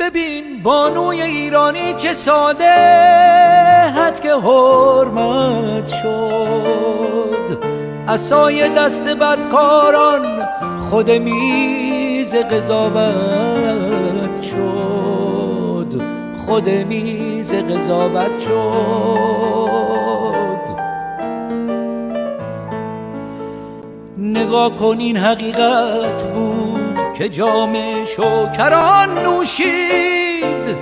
ببین بانوی ایرانی چه ساده حد که حرمت شد. اسای دست بدکاران خود میز قضاوت شد. خود میز قضاوت شد. نگاه کن این حقیقت بود. که جام شکران نوشید.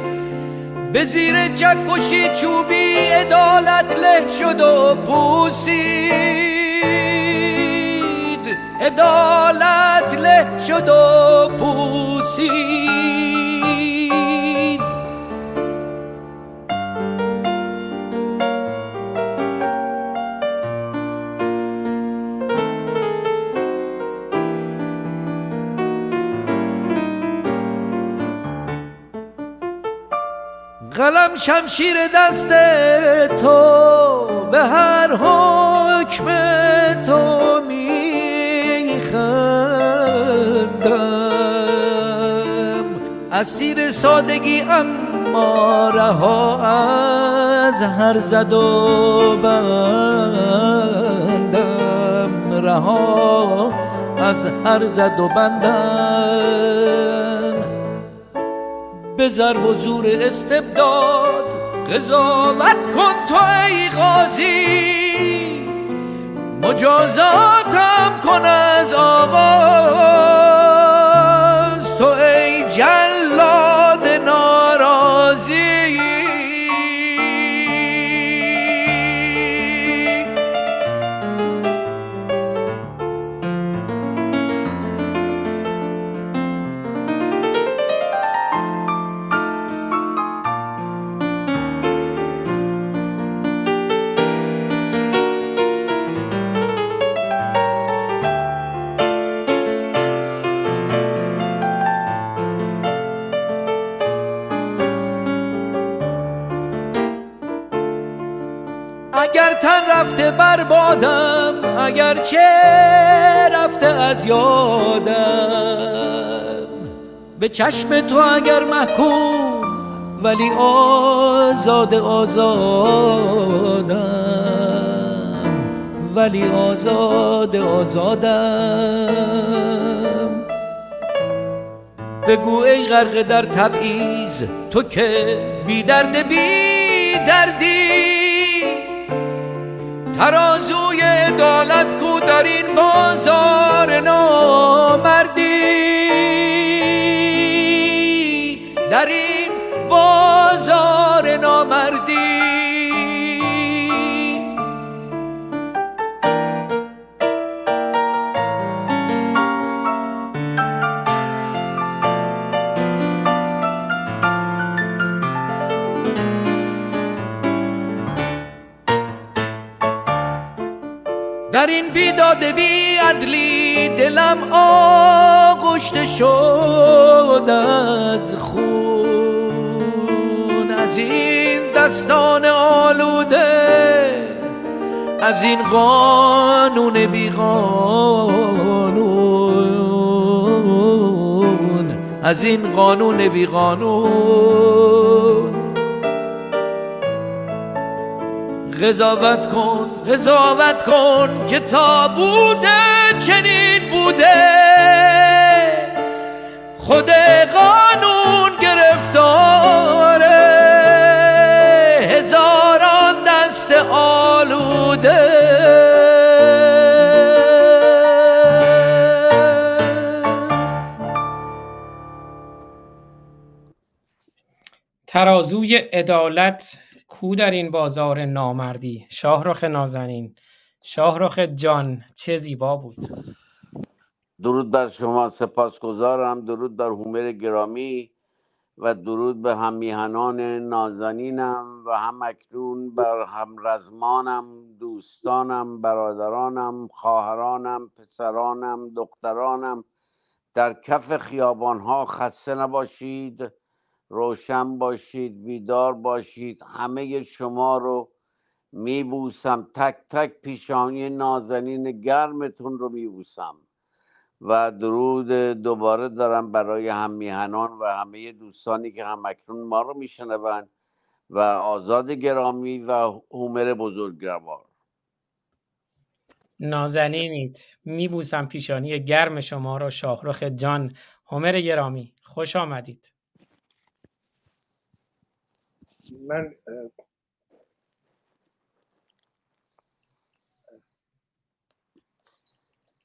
به زیر جکشی چوبی عدالت له شد و پوسید. عدالت له شد و پوسید. قلم شمشیر دست تو به هر حکم تو میخندم. اسیر سادگی اما رها از هر زد و بندم. رها از هر زد و بندم. به ضرب و زور استبداد قضاوت کن تو ای قاضی. مجازاتم کن از آغاز. رفته بربادم اگر چه رفته از یادم. به چشم تو اگر محکوم ولی آزاد آزادم. ولی آزاد آزادم. بگو ای غرق در تبعیض تو که بی درد بی دردی ترازوی عدالت کو در این بازار نامردی در این بیداد بی عدلی دلم آغشته شد از خون از این دستان آلوده از این قانون بی قانون از این قانون بی قانون قضاوت کن قضاوت کن که تا بوده چنین بوده. خود قانون گرفتاره. هزاران دست آلوده. ترازوی عدالت کو در این بازار نامردی؟ شاهرخ نازنین. شاهرخ جان چه زیبا بود. درود بر شما سپاسگزارم. درود بر هومر گرامی و درود به هم میهنان نازنینم و هم اکنون بر هم رزمانم دوستانم برادرانم خواهرانم پسرانم دخترانم. در کف خیابانها خسته نباشید. روشن باشید بیدار باشید همه شما رو میبوسم. تک تک پیشانی نازنین گرمتون رو میبوسم و درود دوباره دارم برای هم میهنان و همه دوستانی که هم اکنون ما رو میشنوند و آزاد گرامی و هومر بزرگوار. نازنینید میبوسم پیشانی گرم شما را شاهرخ جان. هومر گرامی خوش آمدید. من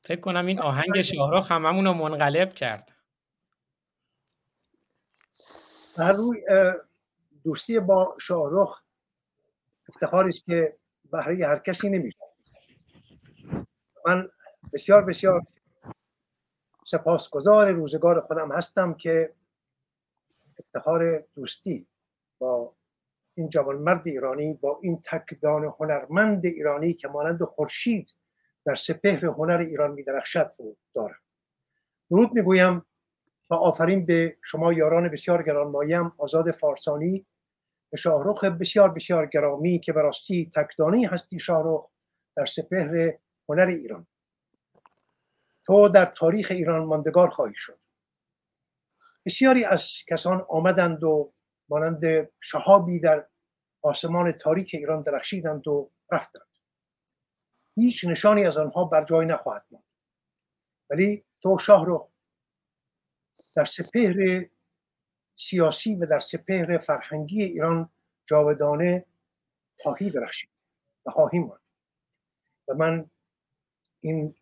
فکر کنم این آهنگ شاهرخ هممون رو منقلب کرد. هر روی دوستی با شاهرخ افتخاری است که بهره هر کسی نمیشه من بسیار بسیار سپاسگزار روزگار خودم هستم که افتخار دوستی با این جوانمرد ایرانی با این تکدان هنرمند ایرانی که مانند خورشید در سپهر هنر ایران میدرخشد رو دارم. درود می‌گویم و آفرین به شما یاران بسیار گرانماییم آزاد فارسانی به شاهرخ بسیار بسیار گرامی که براستی تکدانی هستی شاهرخ در سپهر هنر ایران. تو در تاریخ ایران ماندگار خواهی شد. بسیاری از کسان آمدند و مانند شهابی در آسمان تاریک ایران درخشیدند و رفتند. هیچ نشانی از آنها بر جای نخواهد ماند. ولی تو شاه در سپهر سیاسی و در سپهر فرهنگی ایران جاودانه خواهی درخشید و خواهی ماند. و من این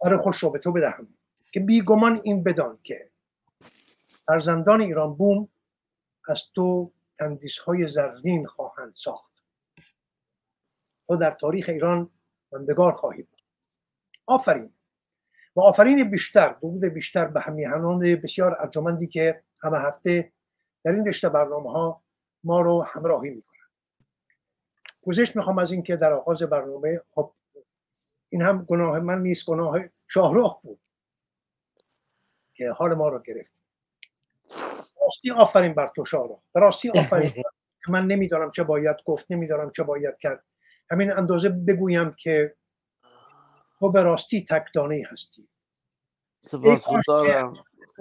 کار خوش رو به تو بدهم که بیگمان این بدان که فرزندان ایران بوم از تو تندیس های زرین خواهند ساخت. تو در تاریخ ایران ماندگار خواهی بود. آفرین! و آفرین بیشتر درود بیشتر به همیهنان بسیار ارجمندی که همه هفته در این رشته برنامه ها ما رو همراهی می‌کنن گذشت می‌خوام از اینکه در آغاز برنامه خب این هم گناه من نیست گناه شاهرخ بود که حال ما رو گرفت. راستی آفرین بر تو شاهرخ راستی آفرین. من نمیدارم چه باید گفت نمیدارم چه باید کرد. همین اندازه بگویم که تو به راستی تکدانه هستی.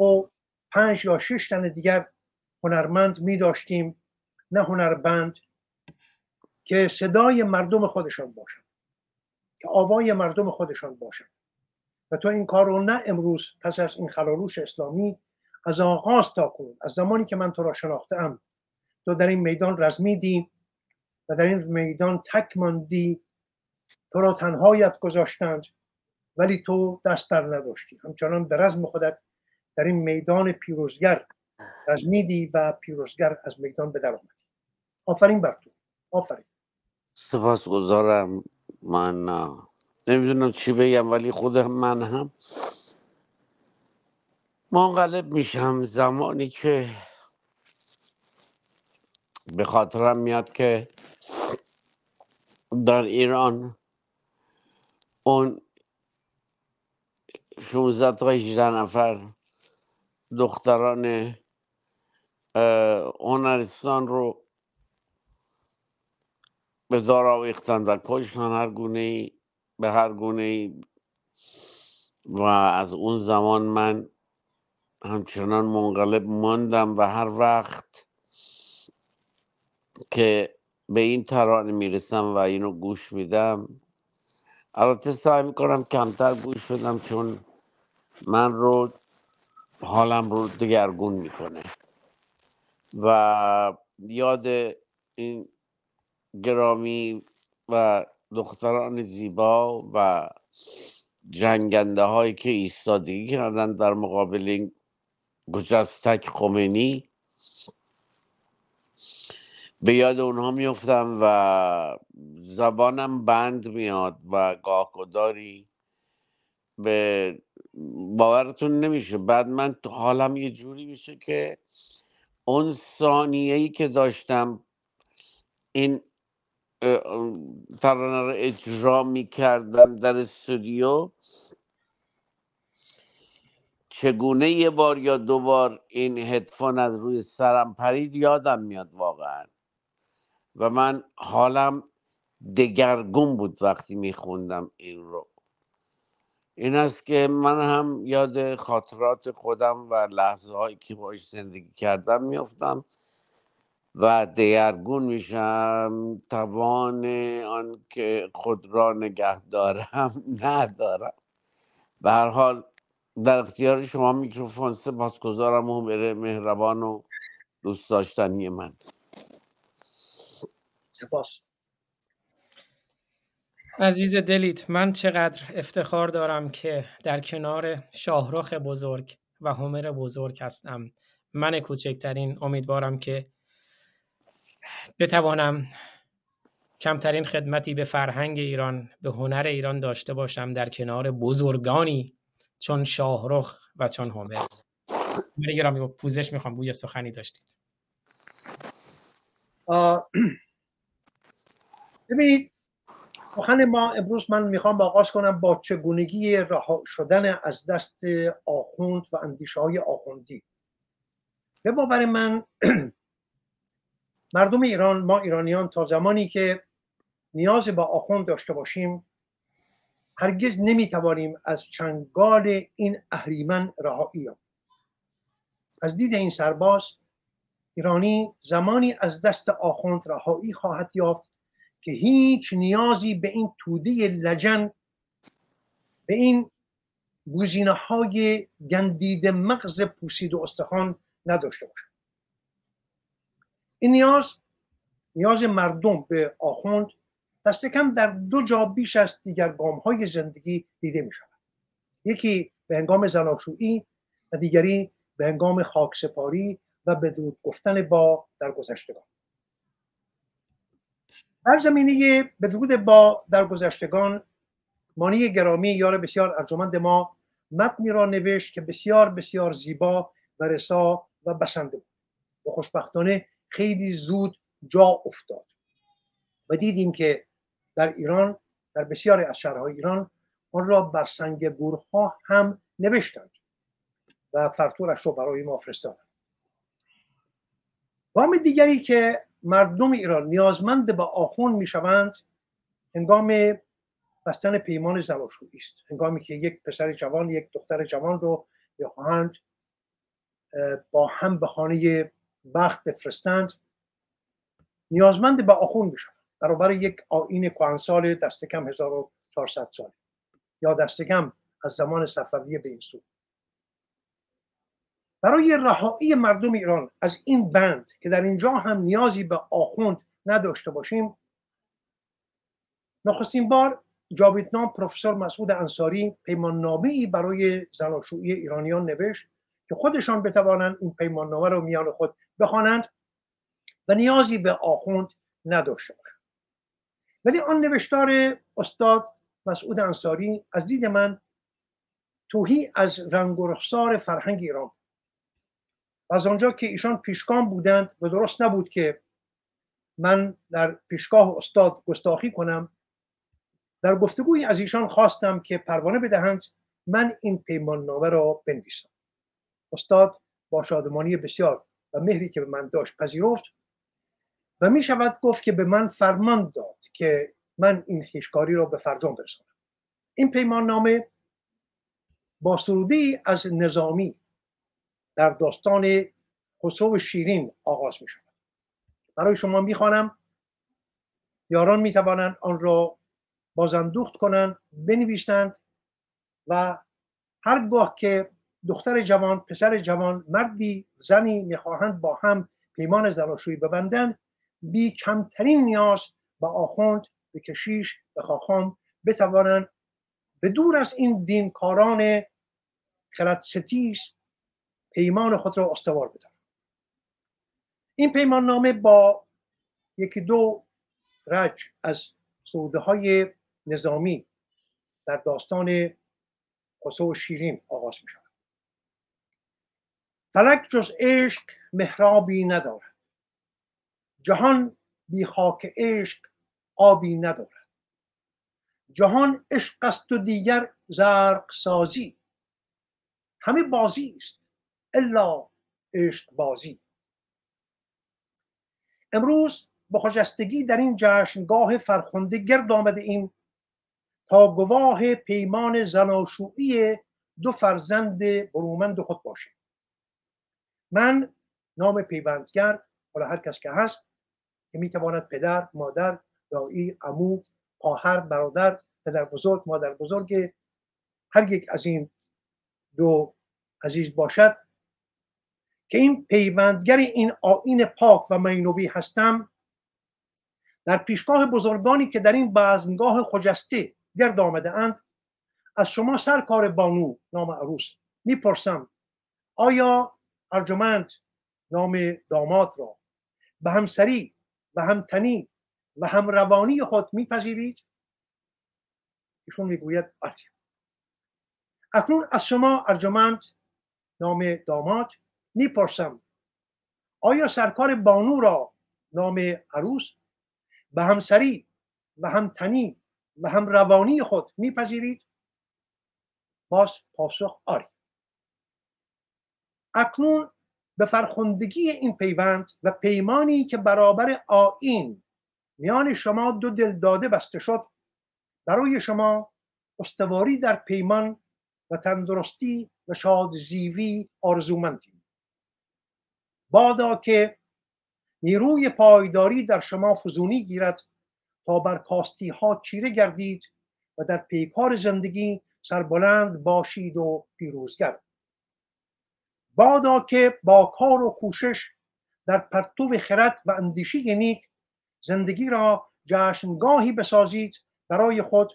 و پنج یا شش تن دیگر هنرمند می داشتیم نه هنربند که صدای مردم خودشان باشن که آوای مردم خودشان باشن و تو این کار رو نه امروز پس از این خلاروش اسلامی از آغاز تا کنون از زمانی که من تو را شناختم. تو در این میدان رزمیدی و در این میدان تک ماندی. تو را تنهایت گذاشتند ولی تو دست بر نداشتی. همچنان به رزم خودت در این میدان پیروزگر رزمیدی و پیروزگر از میدان به در آمدی. آفرین بر تو. آفرین. سپاس گذارم من نمی‌دونم چی بگم ولی خود من هم منقلب میشم زمانی که به خاطرم میاد که در ایران اون 16 تا 18 نفر دختران هنرستان رو به دار آویختن و کشتن هر گونه به هر گونه و از اون زمان من همچنان منقلب ماندم و هر وقت که به این ترانه می‌رسم و اینو گوش میدم البته سعی می‌کنم کمتر گوش بدم چون من رو حالم رو دگرگون می‌کنه. و یاد این گرامی و دختران زیبا و جنگنده هایی که ایستادگی کردن در مقابل این گجستک خمینی. به یاد اونها میفتم و زبانم بند میاد و گاهگداری به باورتون نمیشه. بعد من حالم یه جوری میشه که اون ثانیه ای که داشتم این ترانه رو اجرا می‌کردم در استودیو چگونه یه بار یا دو بار این هدفون از روی سرم پرید؟ یادم میاد واقعا. و من حالم دگرگون بود وقتی میخوندم این رو. این است که من هم یاد خاطرات خودم و لحظه هایی که باش زندگی کردم میافتم و دیرگون میشم. توان آن که خود را نگه دارم ندارم. به هر حال در اختیار شما میکروفون سپاسگزارم و مهربان و دوست داشتنی من. سپاس. عزیز دلیت من چقدر افتخار دارم که در کنار شاهرخ بزرگ و همر بزرگ هستم. من کوچکترین امیدوارم که بتوانم کمترین خدمتی به فرهنگ ایران به هنر ایران داشته باشم در کنار بزرگانی چون شاهرخ و چون همر من گرامی پوزش می‌خوام بوی سخنی داشتید؟ ببینید سخن ما امروز من می‌خوام آغاز کنم با چگونگی رها شدن از دست آخوند و اندیشه های آخوندی. به باور من مردم ایران ما ایرانیان تا زمانی که نیاز به آخوند داشته باشیم هرگز نمی‌توانیم از چنگال این اهریمن رهایی از دید این سرباز ایرانی زمانی از دست آخوند رهایی خواهد یافت که هیچ نیازی به این توده لجن به این گزینه های گندید مغز پوسید و استخوان نداشته باشد. این نیاز نیاز مردم به آخوند دست کم در دو جا بیش از دیگر گام های زندگی دیده می شود یکی به هنگام زناشویی و دیگری به هنگام خاکسپاری و بدرود گفتن با در گذشتگان. در زمینه بدرود با در گذشتگان مانی گرامی یار بسیار ارجمند ما متنی را نوشت که بسیار بسیار زیبا و رسا و بسنده بود. و خوشبختانه خیلی زود جا افتاد. و دیدیم که در ایران در بسیاری از شهرهای ایران آن را بر سنگ گورها هم نوشتند و فرتورش رو برای ما فرستادند. وام دیگری که مردم ایران نیازمند به آخون می‌شوند هنگام بستن پیمان زناشویی است. هنگامی که یک پسر جوان یک دختر جوان رو بخواهند با هم به خانه بخت بفرستند نیازمند به آخون می‌شوند. برابر یک آین کهنسال دست کم 1400 سال یا دست کم از زمان صفویه به این سو. برای رهایی مردم ایران از این بند که در اینجا هم نیازی به آخوند نداشته باشیم نخستین بار جاویدنام پروفسور مسعود انصاری پیمان ای برای زناشویی ایرانیان نوشت که خودشان بتوانند این پیمان نامه رو میان خود بخوانند و نیازی به آخوند نداشته باشند. ولی آن نوشتار استاد مسعود انصاری از دید من توهی از رنگ و رخسار فرهنگ ایران از آنجا که ایشان پیشگام بودند و درست نبود که من در پیشگاه استاد گستاخی کنم در گفتگوی از ایشان خواستم که پروانه بدهند من این پیمان نامه را بنویسم. استاد با شادمانی بسیار و مهری که به من داشت پذیرفت و می شود گفت که به من فرمان داد که من این خیشکاری را به فرجام برسانم. این پیمان نامه با سرودی از نظامی در داستان خسرو شیرین آغاز می شود. برای شما می‌خوانم یاران می توانند آن را بازندوخت کنند بنویسند و هرگاه که دختر جوان پسر جوان مردی زنی می‌خواهند با هم پیمان زناشویی ببندند بی کمترین نیاز به آخوند به کشیش به خاخام بتوانند به دور از این دینکاران خرد ستیز پیمان خود را استوار بدارند این پیمان نامه با یکی دو رج از سوده های نظامی در داستان خسرو شیرین آغاز می شود فلک جز عشق محرابی ندارد. جهان بی خاک عشق آبی ندارد. جهان عشق است و دیگر زرق سازی. همه بازی است الا عشق بازی. امروز با خجستگی در این جشنگاه فرخنده گرد آمده ایم تا گواه پیمان زناشویی دو فرزند برومند خود باشه من نام پیوندگر حالا هر کس که هست که می‌تواند پدر مادر دایی امو خواهر برادر پدر بزرگ مادر بزرگ هر یک از این دو عزیز باشد که این پیوندگر این آین پاک و مینوی هستم در پیشگاه بزرگانی که در این بزمگاه خجسته گرد آمده اند از شما سرکار بانو نام عروس می‌پرسم آیا ارجمند نام داماد را به همسری و همتنی و همروانی خود میپذیرید؟ ایشون می‌گوید آره اکنون از شما ارجمند نام داماد می‌پرسم آیا سرکار بانو را نام عروس به همسری و همتنی و هم روانی خود میپذیرید؟ باز پاسخ آری. اکنون به فرخندگی این پیوند و پیمانی که برابر آین میان شما دو دل داده بسته شد برای شما استواری در پیمان و تندرستی و شاد زیوی آرزومندیم. بادا که نیروی پایداری در شما فزونی گیرد تا بر کاستی ها چیره گردید و در پیکار زندگی سربلند باشید و پیروزگر. بادا که با کار و کوشش در پرتو خرد و اندیشی نیک زندگی را جشنگاهی بسازید برای خود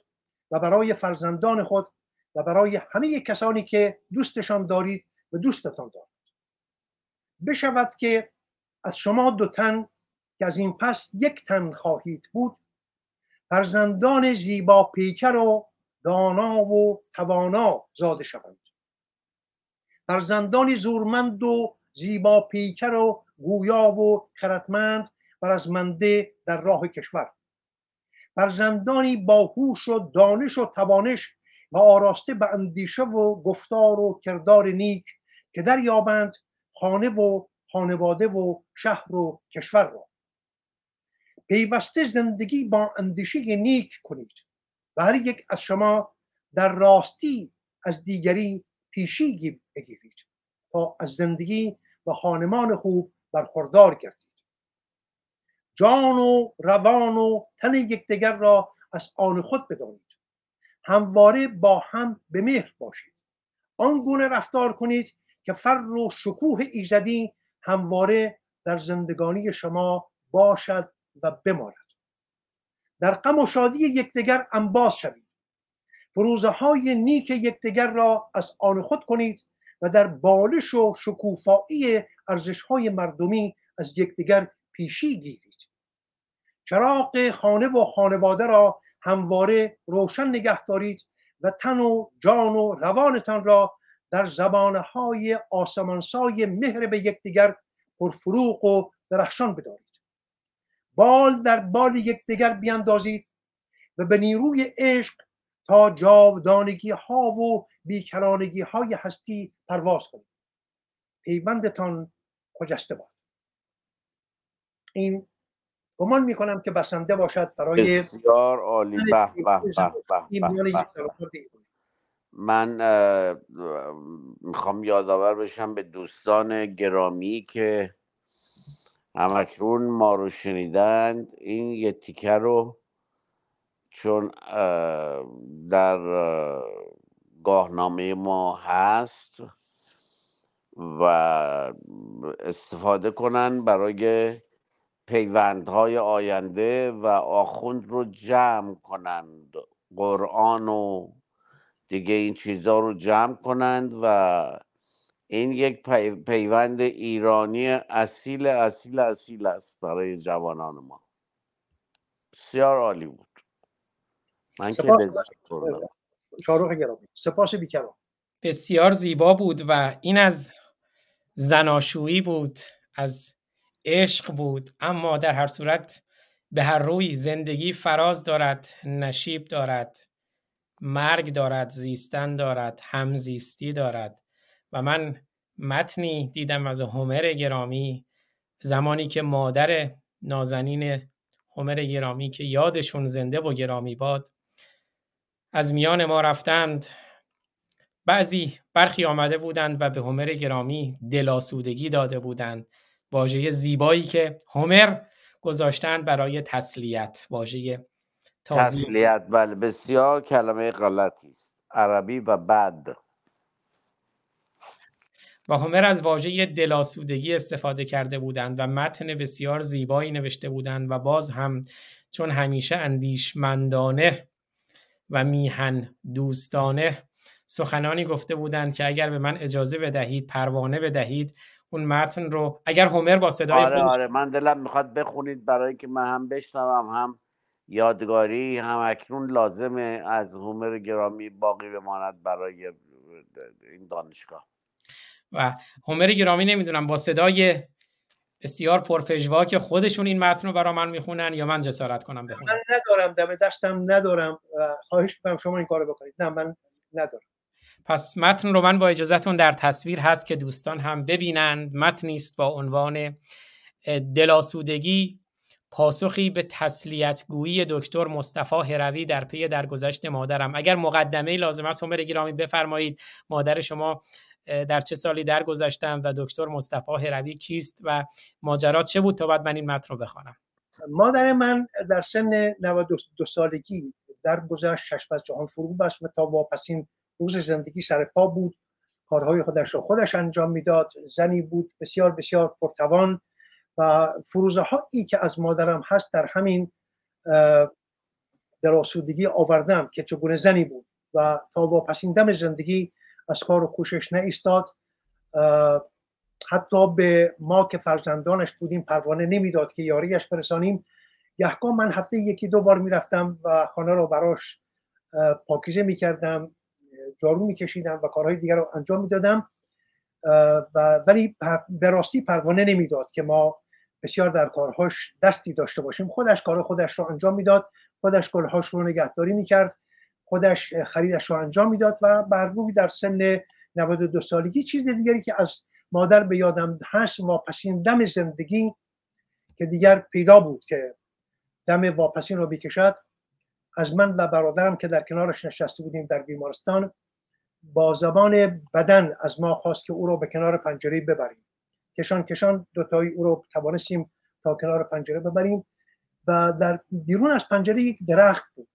و برای فرزندان خود و برای همه کسانی که دوستشان دارید و دوستتان دارید. بشود که از شما دو تن که از این پس یک تن خواهید بود فرزندان زیبا پیکر و دانا و توانا زاده شوند. فرزندانی زورمند و زیبا پیکر و گویا و خردمند و رزمنده در راه کشور. فرزندانی با هوش و دانش و توانش و آراسته به اندیشه و گفتار و کردار نیک که دریابند خانه و خانواده و شهر و کشور را. پیوسته زندگی با اندیشه نیک کنید و هر یک از شما در راستی از دیگری پیشی بگیرید تا از زندگی و خانمان خوب برخوردار گردید. جان و روان و تن یکدیگر را از آن خود بدانید. همواره با هم به مهر باشید. آن گونه رفتار کنید که فر و شکوه ایزدی همواره در زندگانی شما باشد و بماند. در غم و شادی یکدیگر انباز شوید. فروزه های نیک یکدیگر را از آن خود کنید و در بالش و شکوفایی ارزش های مردمی از یکدیگر پیشی گیرید. چراغ خانه و خانواده را همواره روشن نگه دارید و تن و جان و روانتان را در زبانهای آسمانسای مهر به یکدیگر پرفروغ و درخشان بدارید. بال در بال یکدیگر بیاندازید و به نیروی عشق تا جاودانگی ها و بیکرانگی های هستی پرواز کنید پیوندتان خجسته باد. این گمان می‌کنم که بسنده باشد برای بسیار عالی. به به به من می‌خوام یادآور بشم به دوستان گرامی که همکنون ما رو شنیدند. این یه تیکه رو چون در گاهنامه ما هست و استفاده کنن برای پیوندهای آینده و آخوند رو جمع کنند قرآن و دیگه این چیزها رو جمع کنند و این یک پیوند ایرانی اصیل اصیل اصیل است برای جوانان ما. بسیار عالی بود. من که سپاس. بیکرام بسیار زیبا بود و این از زناشویی بود از عشق بود اما در هر صورت به هر روی زندگی فراز دارد نشیب دارد مرگ دارد زیستن دارد همزیستی دارد. و من متنی دیدم از هومر گرامی زمانی که مادر نازنین هومر گرامی که یادشون زنده و گرامی باد. از میان ما رفتند. بعضی برخی آمده بودند و به هومر گرامی دلاسودگی داده بودند. واژه زیبایی که هومر گذاشتند برای تسلیت. واژه تسلیت بله بسیار کلمه غلطی است. عربی و بد و هومر از واژه دلاسودگی استفاده کرده بودند و متن بسیار زیبایی نوشته بودند و باز هم چون همیشه اندیشمندانه و میهن دوستانه سخنانی گفته بودند که اگر به من اجازه بدهید پروانه بدهید اون متن رو اگر هومر با صدای آره آره من دلم می‌خواد بخونید برای که من هم بشنوم هم یادگاری هم اکنون لازمه از هومر گرامی باقی بماند برای این دانشگاه. و هومر گرامی نمی‌دونم با صدای بسیار پرپژوا که خودشون این متن رو برا من می‌خونن یا من جسارت کنم بخونم. من ندارم دم دستم ندارم خواهش می‌کنم شما این کارو بکنید. نه من ندارم. پس متن رو من با اجازهتون در تصویر هست که دوستان هم ببینند. متنی است با عنوان دلاسودگی پاسخی به تسلیتگویی دکتر مصطفی هروی در پی درگذشت مادرم. اگر مقدمه لازم است عمر گرامی بفرمایید. مادر شما در چه سالی درگذشتم و دکتر مصطفی هروی کیست و ماجرات چه بود تا بعد من این متن رو بخوانم؟ مادر من در سن 92 سالگی در گذشت شش از جهان فرو بست و تا واپسین روز زندگی سر پا بود. کارهای خودش رو خودش انجام می‌داد. زنی بود بسیار بسیار پرتوان و فروزه هایی که از مادرم هست در همین در آسودگی آوردم که چگونه زنی بود و تا واپسین دم زندگی از کار و کوشش نایستاد. حتی به ما که فرزندانش بودیم پروانه نمی‌داد که یاریش برسانیم. یحکا من هفته یکی دو بار می‌رفتم و خانه رو براش پاکیزه می‌کردم جارو میکشیدم و کارهای دیگر رو انجام می‌دادم. و ولی به راستی پروانه نمی‌داد که ما بسیار در کارهاش دستی داشته باشیم. خودش کار خودش رو انجام می‌داد. خودش گلهاش رو نگهداری می‌کرد. خودش خریدش رو انجام می‌داد و برگوی در سن 92 سالگی. چیز دیگری که از مادر به یادم هست واپسین دم زندگی که دیگر پیدا بود که دم واپسین رو بکشد. از من و برادرم که در کنارش نشسته بودیم در بیمارستان با زبان بدن از ما خواست که او رو به کنار پنجره ببریم. کشان کشان دوتایی او رو توانستیم تا کنار پنجره ببریم و در بیرون از پنجره یک درخت بود.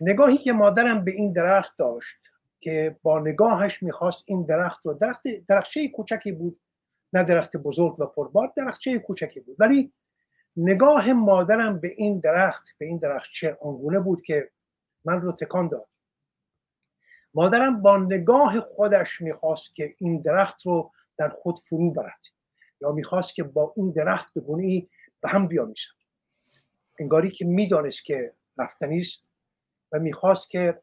نگاهی که مادرم به این درخت داشت که با نگاهش می‌خواست این درخت رو درخت درخچه کوچکی بود. نه درخت بزرگ و پربار درخچه کوچکی بود. ولی نگاه مادرم به این درخت به این درخچه آنگونه بود که من رو تکان داد. مادرم با نگاه خودش می‌خواست که این درخت رو در خود فرو برد یا می‌خواست که با این درخت به گونه ای به هم بیامیزد. انگاری که می‌دانست که رفتنی است. و می‌خواست که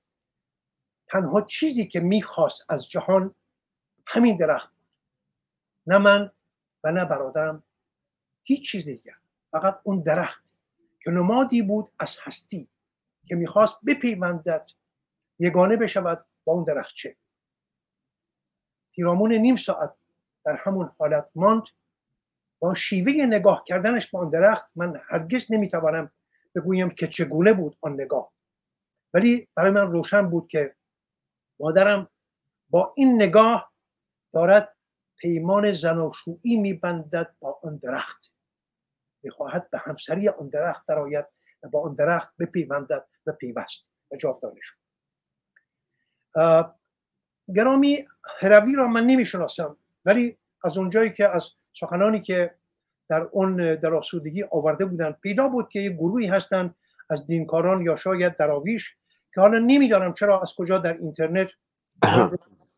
تنها چیزی که می‌خواست از جهان همین درخت بود. نه من و نه برادرم هیچ چیز دیگر. فقط اون درخت که نمادی بود از هستی که می‌خواست بپیوندد یگانه بشود با اون درختچه پیرامون نیم ساعت در همون حالت ماند. با شیوه نگاه کردنش با آن درخت من هرگز نمی‌توانم بگویم که چگونه بود آن نگاه. ولی برای من روشن بود که مادرم با این نگاه دارد پیمان زناشویی میبندد با آن درخت. می‌خواهد به همسری آن درخت درآید و با آن درخت بپیوندد و پیوست و جاودانه شد. گرامی هروی را من نمی‌شناسم ولی از اونجایی که از سخنانی که در اون در آسودگی آورده بودند پیدا بود که یک گروهی هستند از دینکاران یا شاید دراویش که حالا نمی‌دانم چرا از کجا در اینترنت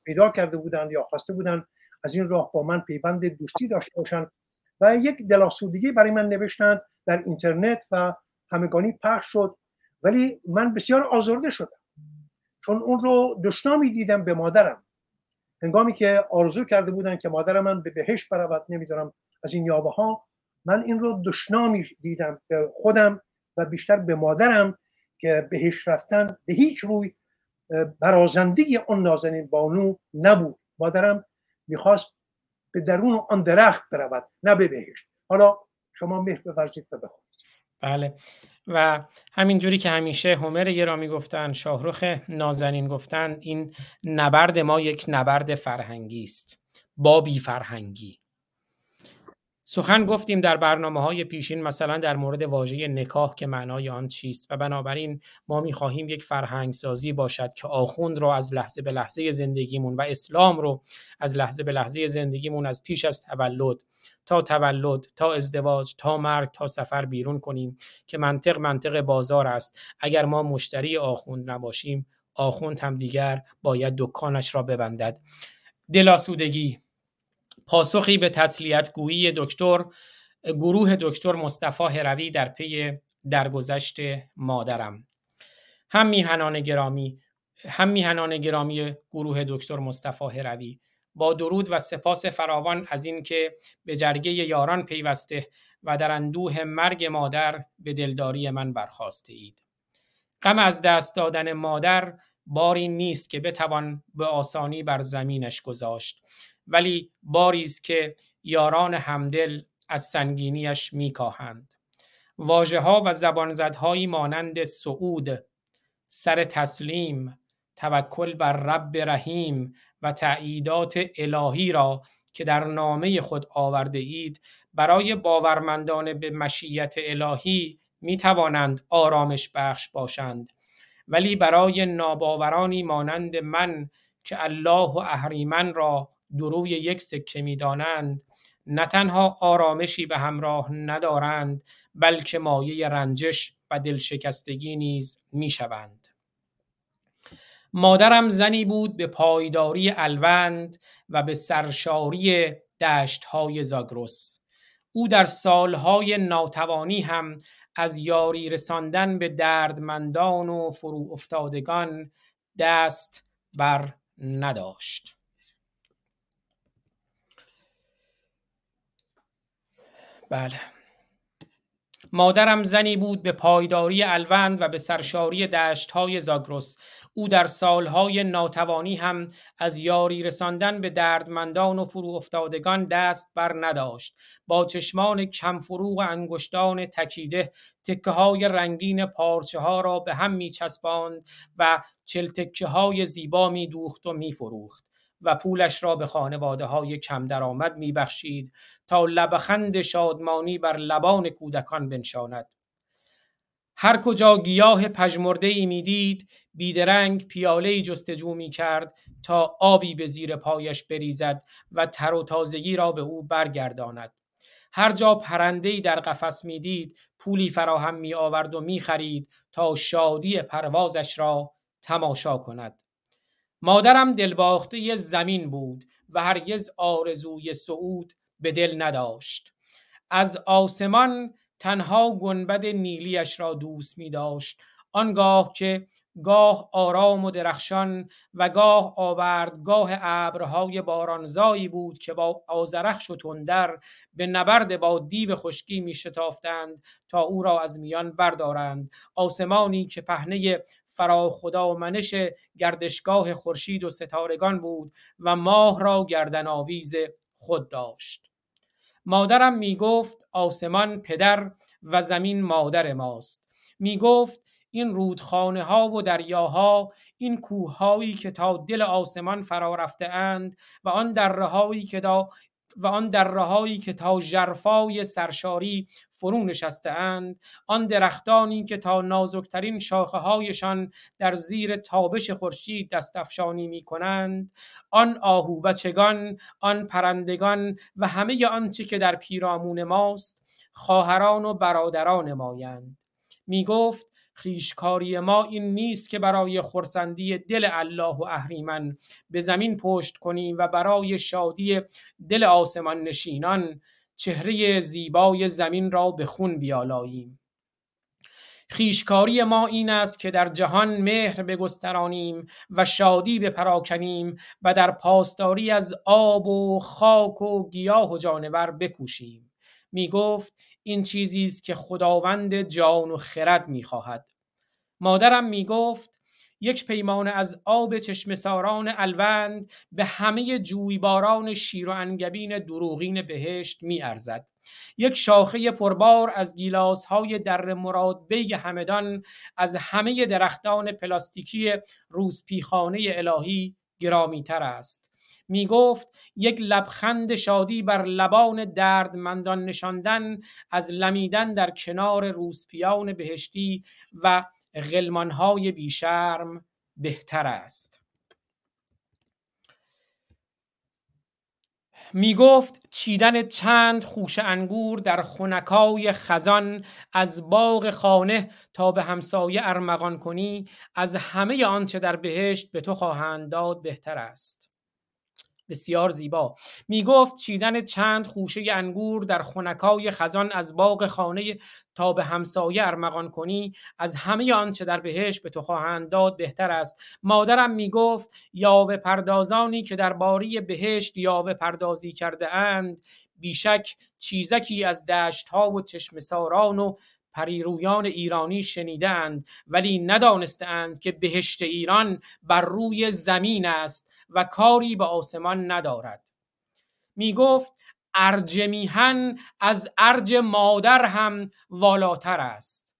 پیدا کرده بودند یا خواسته بودند از این راه با من پیوند دوستی داشته باشند و یک دلاسودگی برای من نوشتند در اینترنت و همگانی پخش شد. ولی من بسیار آزرده شدم. چون اون رو دشنامی دیدم به مادرم. هنگامی که آرزو کرده بودن که مادر من به بهشت برود نمی‌دونم از این یابه ها من این رو دشنامی دیدم به خودم و بیشتر به مادرم که بهش رفتن به هیچ روی برازندگی آن نازنین بانو نبود. مادرم می‌خواست به درون آن درخت برود نه به بهشت. حالا شما مهر بورزید و بخونید. بله. و همین جوری که همیشه هومر گرامی گفتن شاهروخ نازنین گفتن این نبرد ما یک نبرد فرهنگی است. با بی فرهنگی سخن گفتیم در برنامه های پیشین مثلا در مورد واژه نکاح که معنای آن چیست و بنابراین ما می‌خواهیم یک فرهنگ سازی باشد که آخوند رو از لحظه به لحظه زندگیمون و اسلام رو از لحظه به لحظه زندگیمون از پیش از تولد تا تولد تا ازدواج تا مرگ تا سفر بیرون کنیم که منطق منطق بازار است. اگر ما مشتری آخوند نباشیم آخوند هم دیگر باید دکانش را ببندد. دلاسودگی پاسخی به تسلیت گویی دکتر گروه دکتر مصطفی هروی در پی درگذشت مادرم. هم میهنان گرامی هم میهنان گرامی گروه دکتر مصطفی هروی. با درود و سپاس فراوان از اینکه به جرگه یاران پیوسته و در اندوه مرگ مادر به دلداری من برخواسته اید غم از دست دادن مادر باری نیست که بتوان به آسانی بر زمینش گذاشت. ولی باری است که یاران همدل از سنگینیش میکاهند. واژه ها و زبانزدهایی مانند سعود سر تسلیم توکل بر رب رحیم و تعییدات الهی را که در نامه خود آورده اید برای باورمندان به مشیت الهی می توانند آرامش بخش باشند. ولی برای ناباورانی مانند من که الله و اهریمن را دروی یک سکه می دانند نه تنها آرامشی به همراه ندارند بلکه مایه رنجش و دلشکستگی نیز می شوند. مادرم زنی بود به پایداری الوند و به سرشاری دشت های زاگرس. او در سالهای ناتوانی هم از یاری رساندن به دردمندان و فرو افتادگان دست بر نداشت. بله. مادرم زنی بود به پایداری الوند و به سرشاری دشت های زاگرس. او در سالهای ناتوانی هم از یاری رساندن به دردمندان و فرو افتادگان دست بر نداشت. با چشمان و انگشتان تکیده تکه های رنگین پارچه ها را به هم می چسباند و چل تکه های زیبا می دوخت و می فروخت و پولش را به خانواده های کم درآمد می بخشید تا لبخند شادمانی بر لبان کودکان بنشاند. هر کجا گیاه پژمرده ای می‌دید بیدرنگ پیاله ای جستجو می کرد تا آبی به زیر پایش بریزد و تر و تازگی را به او برگرداند. هر جا پرنده ای در قفس می‌دید پولی فراهم می آورد و می خرید تا شادی پروازش را تماشا کند. مادرم دلباخته زمین بود و هرگز آرزوی صعود به دل نداشت. از آسمان تنها گنبد نیلیش را دوست می داشت آنگاه که گاه آرام و درخشان و گاه آوردگاه ابرهای بارانزایی بود که با آزرخش و تندر به نبرد با دیو خشکی می شتافتند تا او را از میان بردارند. آسمانی که پهنه فرا خدا منش گردشگاه خورشید و ستارگان بود و ماه را گردن آویز خود داشت. مادرم می گفت آسمان پدر و زمین مادر ماست. می گفت این رودخانه ها و دریاها این کوههایی که تا دل آسمان فرا رفته اند و آن درههایی که تا و آن درههایی که تا ژرفای سرشاری فرو نشسته اند آن درختانی که تا نازکترین شاخه هایشان در زیر تابش خورشید دست افشانی می کنند آن آهو بچگان آن پرندگان و همه آنچه که در پیرامون ماست خواهران و برادران مایند. می گفت خیشکاری ما این نیست که برای خورسندی دل الله و اهریمن به زمین پشت کنیم و برای شادی دل آسمان نشینان چهره زیبای زمین را به خون بیالاییم. خیشکاری ما این است که در جهان مهر بگسترانیم و شادی بپراکنیم و در پاسداری از آب و خاک و گیاه و جانور بکوشیم. می گفت این چیزی است که خداوند جان و خرد می‌خواهد مادرم می‌گفت یک پیمانه از آب چشم ساران الوند به همه جویباران شیر و انگبین دروغین بهشت می ارزد. یک شاخه پربار از گیلاس های دره مراد بیگ همدان از همه درختان پلاستیکی روسپی‌خانه الهی گرامی تر است می گفت یک لبخند شادی بر لبان دردمندان نشاندن از لمیدن در کنار روسپیان بهشتی و غلمانهای بیشرم بهتر است. می گفت چیدن چند خوش انگور در خونکای خزان از باغ خانه تا به همسایه ارمغان کنی از همه آنچه در بهشت به تو خواهند داد بهتر است. بسیار زیبا. می گفت چیدن چند خوشه انگور در خونکای خزان از باغ خانه تا به همسایه ارمغان کنی از همه آنچه در بهش به تو خواهند داد بهتر است. مادرم می گفت یاوه پردازانی که در باری بهشت یاوه پردازی کرده اند بیشک چیزکی از دشت ها و چشم ساران و پریرویان ایرانی شنیدند ولی ندانستند که بهشت ایران بر روی زمین است. و کاری به آسمان ندارد. می گفت ارج از ارج مادر هم والاتر است.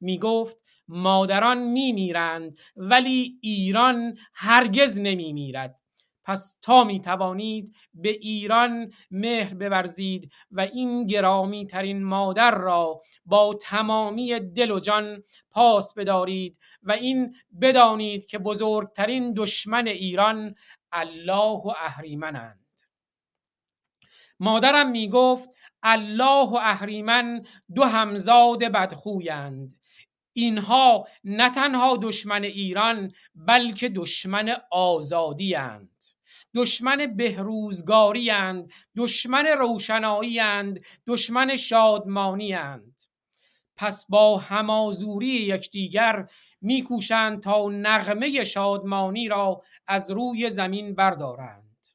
می گفت مادران می میرند ولی ایران هرگز نمی میرد پس تا می توانید به ایران مهر بورزید و این گرامی ترین مادر را با تمامی دل و جان پاس بدارید و این بدانید که بزرگترین دشمن ایران الله و اهریمنند. مادرم می گفت الله و اهریمن دو همزاد بدخویند. اینها نه تنها دشمن ایران بلکه دشمن آزادی اند دشمن بهروزگاری اند دشمن روشنایی اند دشمن شادمانی اند پس با همازوری یکدیگر میکوشند تا نغمه شادمانی را از روی زمین بردارند.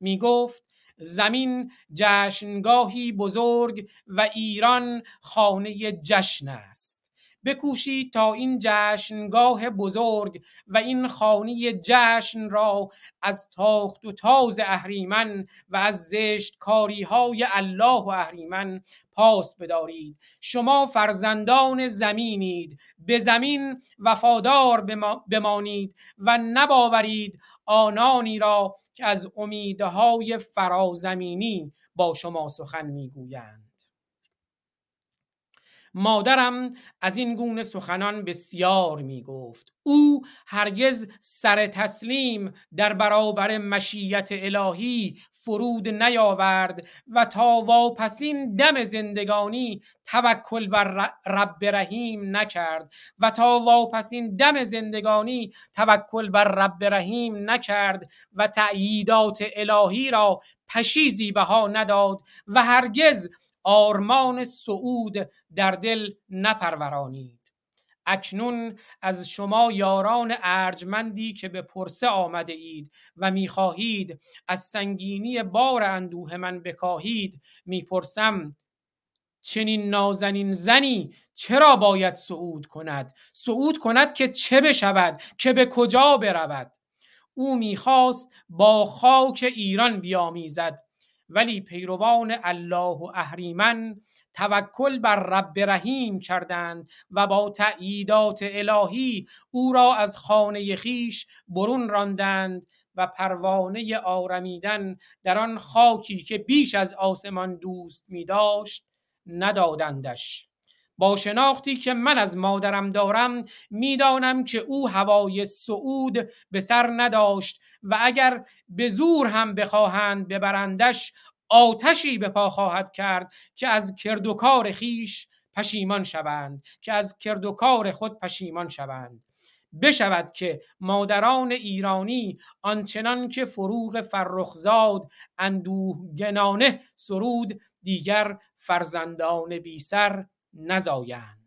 می‌گفت زمین جشنگاهی بزرگ و ایران خانه جشن است. بکوشید تا این جشنگاه بزرگ و این خانه جشن را از تاخت و تاز اهریمن و از زشت کاری های الله و اهریمن پاس بدارید. شما فرزندان زمینید به زمین وفادار بمانید و نباورید آنانی را که از امیدهای فرازمینی با شما سخن می‌گویند. مادرم از این گونه سخنان بسیار می گفت او هرگز سر تسلیم در برابر مشیت الهی فرود نیاورد و تا واپسین دم زندگانی توکل بر رب رحیم نکرد و تا واپسین دم زندگانی توکل بر رب رحیم نکرد و تأییدات الهی را پشیزی بها نداد و هرگز آرمان سعود در دل نپرورانید. اکنون از شما یاران ارجمندی که به پرسه آمده اید و می‌خواهید از سنگینی بار اندوه من بکاهید می‌پرسم چنین نازنین زنی چرا باید صعود کند؟ صعود کند که چه بشود؟ که به کجا برود؟ او می‌خواست با خاک ایران بیامیزد. ولی پیروان الله و اهریمن توکل بر رب رحیم کردند و با تأییدات الهی او را از خانه خیش برون راندند و پروانه آرمیدن در آن خاکی که بیش از آسمان دوست می داشت ندادندش. با شناختی که من از مادرم دارم می‌دانم که او هوای سعود به سر نداشت و اگر به زور هم بخواهند ببرندش آتشی به پا خواهد کرد که از کردوکار خیش پشیمان شوند که از کردوکار خود پشیمان شوند. بشود که مادران ایرانی آنچنان که فروغ فرخزاد اندوهگنانه سرود دیگر فرزندان بی سر نزایند.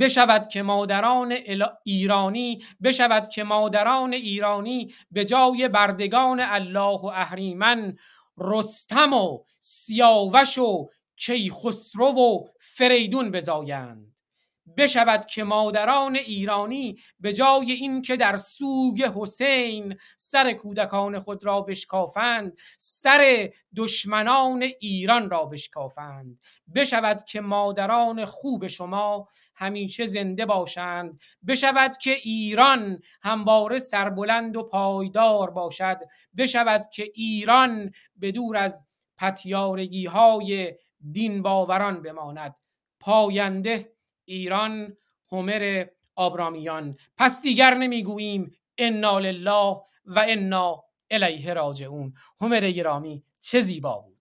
بشود که مادران ایرانی بشود که مادران ایرانی به جای بردگان الله و اهریمن رستم و سیاوش و کیخسرو و فریدون بزایند. بشود که مادران ایرانی به جای اینکه در سوگ حسین سر کودکان خود را بشکافند سر دشمنان ایران را بشکافند. بشود که مادران خوب شما همیشه زنده باشند. بشود که ایران همواره سربلند و پایدار باشد. بشود که ایران به دور از پتیارگی های دین باوران بماند. پاینده ایران همر آبرامیان. پس دیگر نمی‌گوییم انا لله و انا الیه راجعون همر گرامی چه زیبا بود!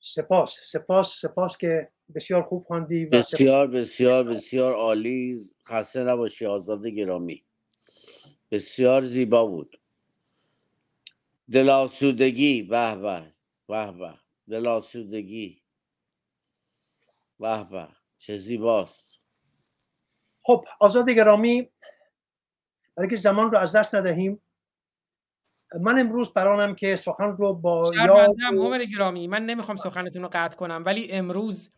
سپاس سپاس سپاس که بسیار خوب خواندی بسیار بسیار بسیار عالی. خسته نباشی آزاد گرامی. بسیار زیبا بود. دلاسودگی به به به به. دلاسودگی به به. چه زیباست. خب آزاد گرامی برای که زمان رو از دست ندهیم من امروز برانم که سخن رو با یاد و... گرامی. من نمی‌خوام سخنتون رو قطع کنم ولی امروز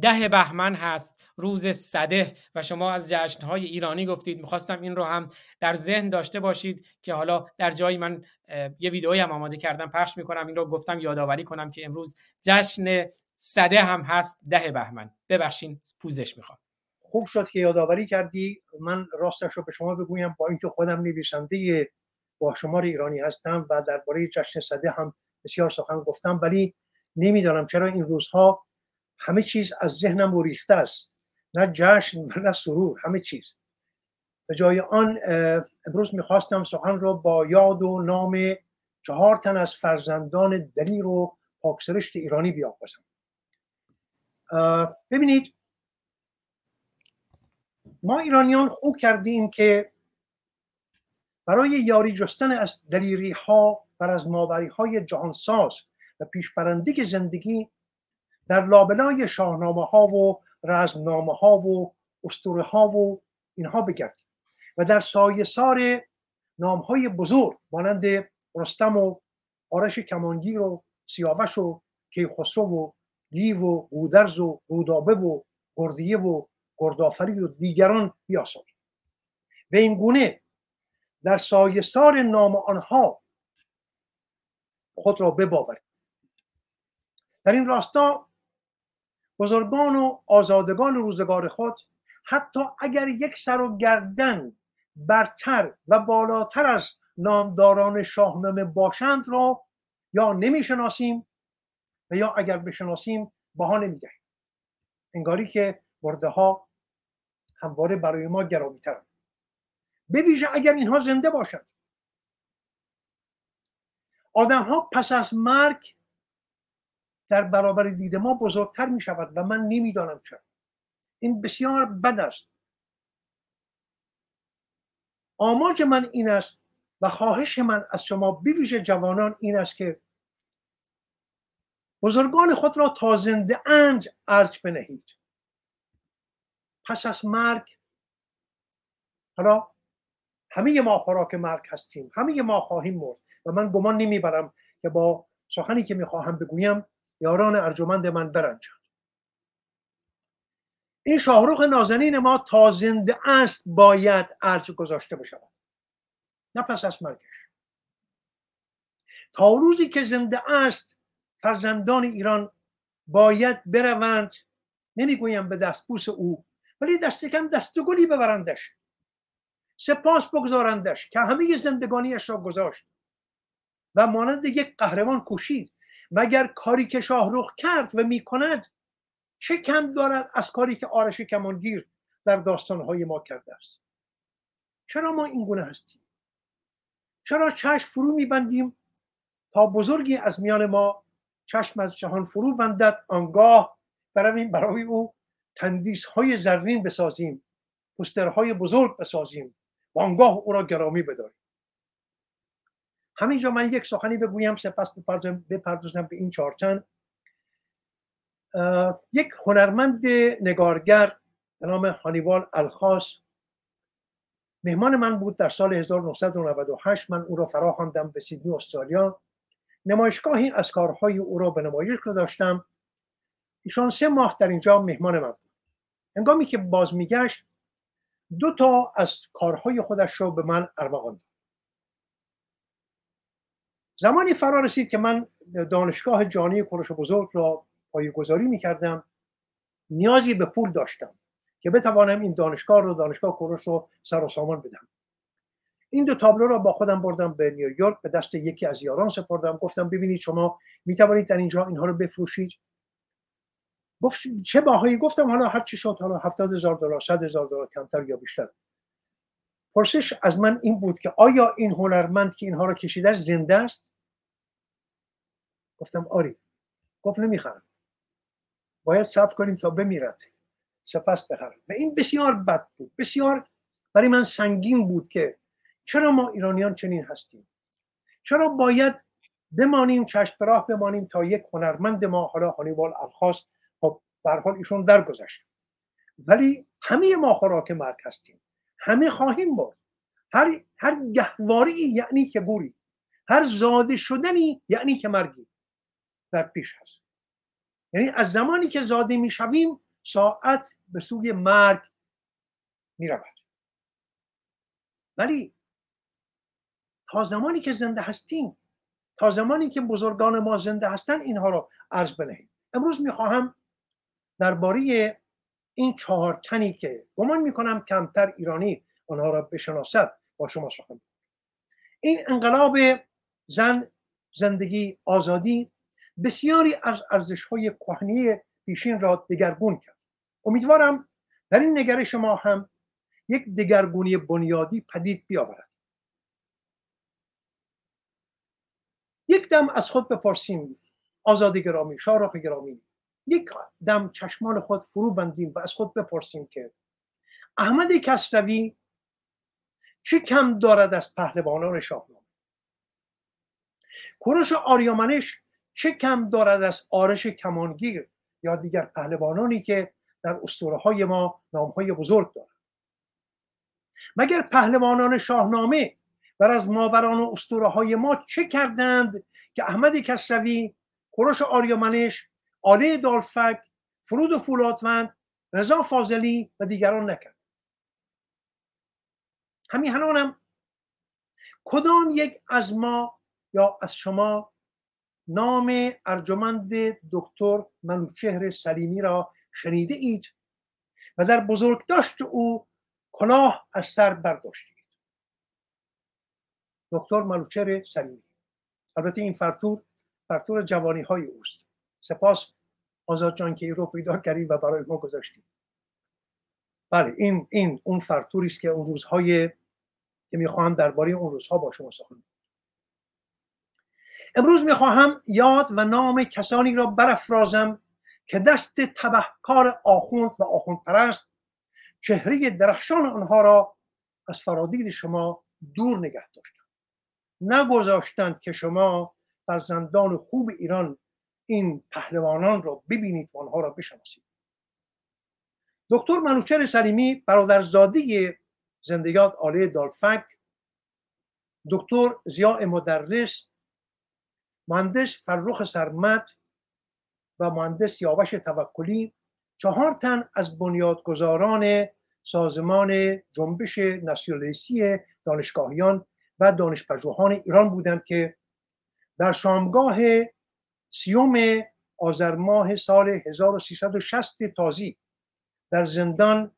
ده بهمن هست روز صده و شما از جشنهای ایرانی گفتید. می‌خواستم این رو هم در ذهن داشته باشید که حالا در جایی من یه ویدئویی هم آماده کردم پخش می‌کنم این رو گفتم یادآوری کنم که امروز جشن صده هم هست. ده بهمن. ببخشین پوزش می‌خوام. خوب شد که یادآوری کردی. من راستش رو به شما بگویم. با اینکه خودم نویسنده با شمار ایرانی هستم و درباره جشن صده هم بسیار سخن گفتم ولی نمی‌دانم چرا این روزها همه چیز از ذهنم ریخته است. نه جشن و نه سرور همه چیز. به جای آن امروز می‌خواستم سخن رو با یاد و نام چهار تن از فرزندان دلیر و پاکسرشت ایرانی بیاغازم ببینید ما ایرانیان خوب کردیم که برای یاری جستن از دلیری ها و از ماوری های جهانساز و پیشبرندگی زندگی در لابلای شاهنامه ها و رزمنامه ها و اسطوره ها و اینها بگردیم و در سایه سار نام های بزرگ مانند رستم و آرش کمانگیر و سیاوش و کیخسرو و دیو و گودرز و رودابه و گردیه و گردآفری و دیگران بیاساییم و این گونه در سایستار نام آنها خود را در این راستا بزرگان و آزادگان روزگار خود حتی اگر یک سر و گردن برتر و بالاتر از نامداران شاهنامه باشند را یا نمی‌شناسیم و یا اگر بشناسیم باها نمیگهیم انگاری که برده ها همواره برای ما گرامی ترند به اگر اینها زنده باشند. آدم ها پس از مرگ در برابر دید ما بزرگتر می شود و من نمی‌دانم چرا. این بسیار بد است. آماج من این است و خواهش من از شما بویژه جوانان این است که بزرگان خود را تا زنده اند ارج بنهید. پس از مرگ حالا همه ما خوراک مرگ هستیم همه ما خواهیم مرد و من گمان نمی‌برم که با سخنی که می‌خواهم بگویم یاران ارجمند من برنجند. این شاهروخ نازنین ما تا زنده است باید ارج گذاشته بشود. نه پس از مرگش. تا روزی که زنده است فرزندان ایران باید بروند. نمی‌گویم به دستبوس او ولی دست کم دست گلی ببرندش. سپاس بگذارندش که همه زندگانیش را گذاشت. و مانند یک قهرمان کوشید. و اگر کاری که شاهروخ کرد و می‌کند چه کم دارد از کاری که آرش کمانگیر در داستانهای ما کرده است؟ چرا ما این گونه هستیم؟ چرا چشم فرو میبندیم تا بزرگی از میان ما چشم از جهان فرو بندد آنگاه برویم برای او تندیس های زرین بسازیم پسترهای بزرگ بسازیم و آنگاه او را گرامی بداریم. همینجا من یک سخنی بگویم سپس بپردازم به این چارتن یک هنرمند نگارگر به نام هانیوال الخاص مهمان من بود در سال 1998 من او را فرا خواندم به سیدنی استرالیا. نمایشگاهی از کارهای او را به نمایش داشتم ایشان سه ماه در اینجا مهمان من بود. هنگامی که باز میگشت دو تا از کارهای خودش رو به من ارمغان داد. زمانی فرا رسید که من دانشگاه جانی کروش بزرگ را پایگذاری می‌کردم. نیازی به پول داشتم که بتوانم این دانشگاه رو دانشگاه کروش رو سر و سامان بدم این دو تابلو را با خودم بردم به نیویورک به دست یکی از یاران سپردم. گفتم ببینید شما می توانید در اینجا اینها رو بفروشید. گفت چه باهایی؟ گفتم حالا هر چی شد حالا هفتاد هزار دلار صد هزار دلار کمتر یا بیشتر. پرسش از من این بود که آیا این هنرمند که اینها رو کشیده زنده است؟ گفتم آری. گفت نمی‌خرم. باید ثبت کنیم تا بمیرد. سپس بخرم. و این بسیار بد بود. بسیار برای من سنگین بود که چرا ما ایرانیان چنین هستیم؟ چرا باید بمانیم چشم راه بمانیم تا یک هنرمند ما حالا هانیبال الخاص خب حال ایشون درگذشت. ولی همه ما خوراک مرگ هستیم. همه خواهیم برد هر هر گهواری یعنی که گوری. هر زاده شدنی یعنی که مرگی. در پیش هست. یعنی از زمانی که زاده می‌شویم ساعت به سوی مرگ می رود. ولی تا زمانی که زنده هستیم تا زمانی که بزرگان ما زنده هستن اینها رو عرض بنهیم. امروز می‌خواهم درباره این چهار تنی که گمان می‌کنم کمتر ایرانی آنها را بشناسد با شما سخن این انقلاب زن زندگی آزادی بسیاری از ارزش های کهنی پیشین را دگرگون کرد. امیدوارم در این نگرش ما هم یک دگرگونی بنیادی پدید بیاورد. یک دم از خود بپرسیم. آزاد گرامی شارخ گرامی. یک دم چشمان خود فرو بندیم و از خود بپرسیم که احمد کسروی چه کم دارد از پهلوانان شاهنامه؟ کوروش آریامنش چه کم دارد از آرش کمانگیر یا دیگر پهلوانانی که در اسطوره های ما نام های بزرگ دارند؟ مگر پهلوانان شاهنامه بر از ماوران و اسطوره های ما چه کردند که احمد کسروی کوروش آریامنش آله دالفک فرود و فولادوند رضا فاضلی و دیگران نکرد. همین هنانم کدام یک از ما یا از شما نام ارجمند دکتر منوچهر سلیمی را شنیده اید و در بزرگداشت او کلاه از سر برداشتید؟ دکتر منوچهر سلیمی البته این فرتور فرتور جوانی های اوست. سپاس آزاد جان که رو پیدا کردید و برای ما گذاشتید بله این این اون فرتوری است که اون روزهای که می‌خواهم درباره اون روزها با شما سخن امروز می‌خواهم یاد و نام کسانی را برافرازم که دست تبهکار آخوند و آخوند پرست چهره درخشان آنها را از فرادید شما دور نگه داشتند. نگذاشتند که شما فرزندان خوب ایران این پهلوانان را ببینید و آنها را بشناسید. دکتر منوچهر سلیمی برادرزاده زندگیات آله دالفک دکتر زیاء مدرس مهندس فرخ سرمت و مهندس یاوش توکلی چهار تن از بنیادگذاران سازمان جنبش ناسیونالیستی دانشگاهیان و دانشپژوهان ایران بودند که در شامگاه سیوم آذر ماه سال 1360 تازی در زندان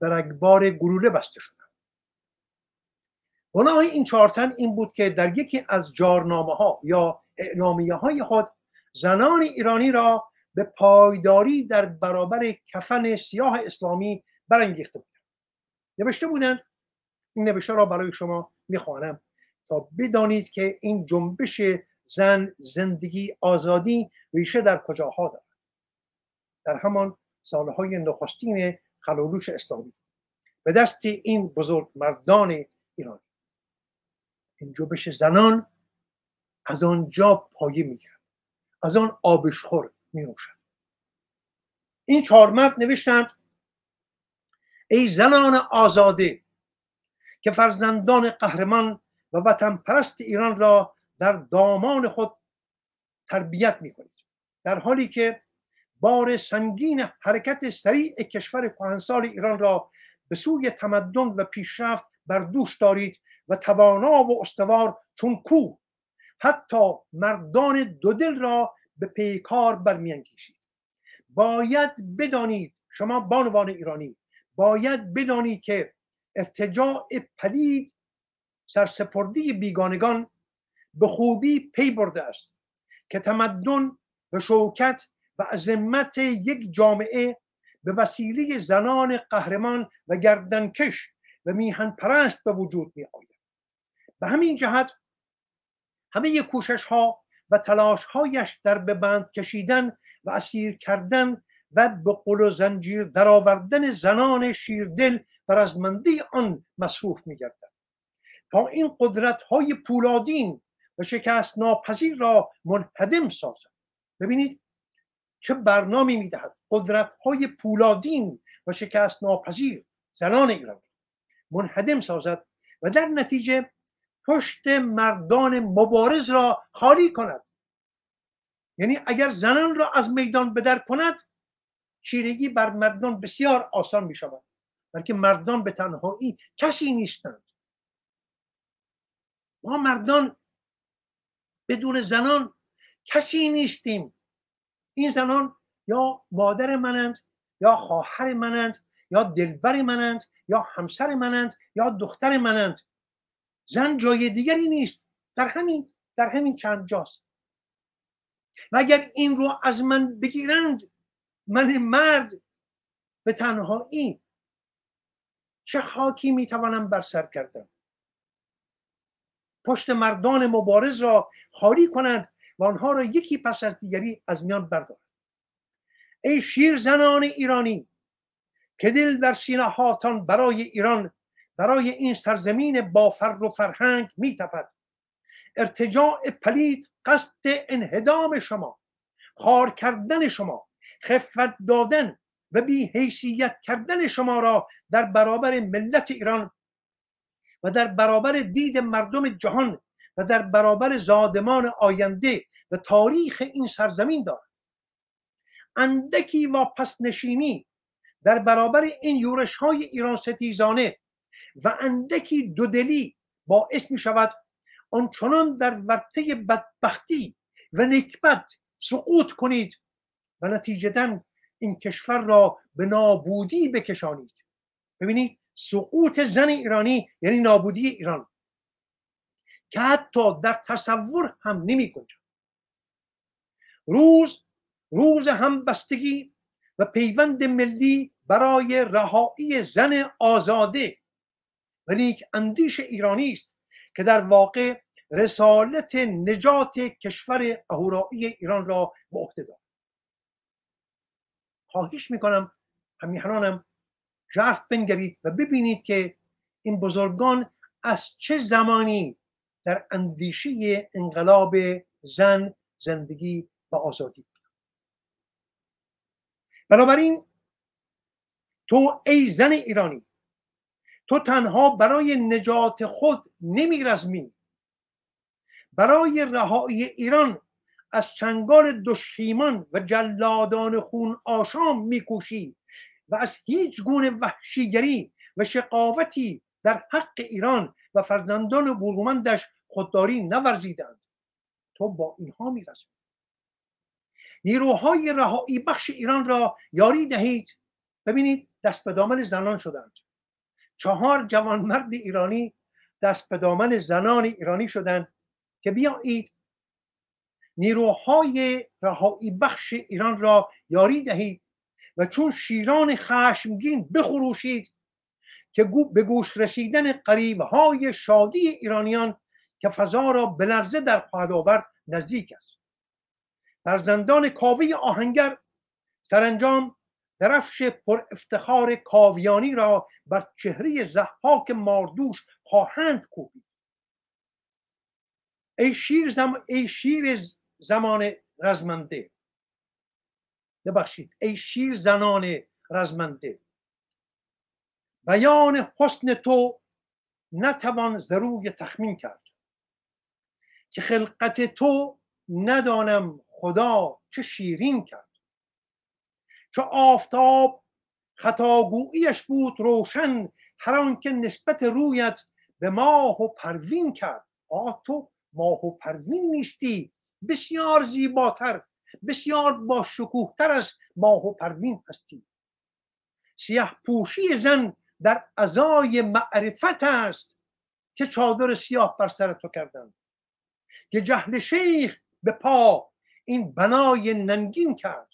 در اکبار گلوله بسته شدند. گناه این چهارتن این بود که در یکی از جارنامه ها یا اعلامیه های خود زنان ایرانی را به پایداری در برابر کفن سیاه اسلامی برانگیخته بودند. نوشته بودند این نوشته را برای شما می‌خوانم. تا بدانید که این جنبش زن زندگی آزادی ریشه در کجاها دارد. در همان سالهای نخستین خلالوش اسلامی. به دست این بزرگ مردان ایرانی این جنبش زنان از آنجا پایه می‌کرد از آن آبشخور می نوشد این چهار مرد نوشتند ای زنان آزاده که فرزندان قهرمان و وطن پرست ایران را در دامان خود تربیت می کنید در حالی که بار سنگین حرکت سریع کشور کهنسال ایران را به سوی تمدن و پیشرفت بر دوش دارید و توانا و استوار چون کو حتی مردان دودل را به پیکار برمیانگیزید. باید بدانید شما بانوان ایرانی باید بدانید که ارتجاع پدید سرسپردی بیگانگان به خوبی پی برده است که تمدن و شوکت و عظمت یک جامعه به وسیله زنان قهرمان و گردنکش و میهن پرست به وجود می آید به همین جهت همه کوشش ها و تلاش هایش در به بند کشیدن و اسیر کردن و به قل و زنجیر درآوردن زنان شیردل و رزمندی آن مصروف می گردن. تا این قدرت های پولادین و شکست ناپذیر را منهدم سازد. ببینید چه برنامه می‌دهد. قدرت های پولادین و شکست ناپذیر زنان ایران منهدم سازد و در نتیجه پشت مردان مبارز را خالی کند. یعنی اگر زنان را از میدان بدر کند چیرگی بر مردان بسیار آسان می شود بلکه مردان به تنهایی کسی نیستند. ما مردان بدون زنان کسی نیستیم. این زنان یا مادر منند یا خواهر منند یا دلبر منند یا همسر منند یا دختر منند. زن جای دیگری نیست. در همین در همین چند جاست. و اگر این رو از من بگیرند من مرد به تنهایی چه خاکی می‌توانم بر سر کردم؟ پشت مردان مبارز را خالی کنند و آنها را یکی پس از دیگری از میان بردارند. ای شیر زنان ایرانی که دل در سینه هاتان برای ایران برای این سرزمین با فر و فرهنگ میتپد. ارتجاع پلید قصد انهدام شما خار کردن شما خفت دادن و بی حیثیت کردن شما را در برابر ملت ایران و در برابر دید مردم جهان و در برابر زادمان آینده و تاریخ این سرزمین دارد. اندکی واپس نشینی در برابر این یورش های ایران ستیزانه و اندکی دودلی باعث می شود آنچنان در ورطه بدبختی و نکبت سقوط کنید و نتیجتا این کشور را به نابودی بکشانید. ببینید سقوط زن ایرانی یعنی نابودی ایران. که حتی در تصور هم نمی گنجد. روز روز همبستگی و پیوند ملی برای رهایی زن آزاده. و نیک اندیش ایرانی است که در واقع رسالت نجات کشور اهورایی ایران را به عهده دارد. خواهش می‌کنم همیهنانم ژرف بنگرید و ببینید که این بزرگان از چه زمانی در اندیشه انقلاب زن زندگی و آزادی بود. بنابراین تو ای زن ایرانی تو تنها برای نجات خود نمیرزمی. برای رهایی ایران از چنگال دشیمان و جلادان خون آشام میکوشی و از هیچ گونه وحشیگری و شقاوتی در حق ایران و فرزندان برومندش خودداری نورزیدند. تو با اینها می‌رسی. نیروهای رهایی بخش ایران را یاری دهید. ببینید دست به دامن زنان شدند. چهار جوانمرد ایرانی دست به دامن زنان ایرانی شدند که بیایید نیروهای رهایی بخش ایران را یاری دهید و چون شیران خشمگین بخروشید که به گوش رسیدن قریبهای شادی ایرانیان که فضا را به لرزه در خواهد آورد نزدیک است. فرزندان کاوی آهنگر سرانجام درفش پر افتخار کاویانی را بر چهره زحاک ماردوش خواهند کوبید. ای شیر, زم... ای شیر زمان رزمنده. ببخشید ای شیر زنان رزمنده. بیان حسن تو نتوان ضروی تخمین کرد. که خلقت تو ندانم خدا چه شیرین کرد. چو آفتاب خطاگوییش بود روشن هر که نسبت رویت به ماه و پروین کرد. آه تو ماه و پروین نیستی بسیار زیباتر بسیار با شکوهتر از ماه و پروین هستی سیاه پوشی زن در ازای معرفت است که چادر سیاه بر سر تو کردن که جهل شیخ به پا این بنای ننگین کرد.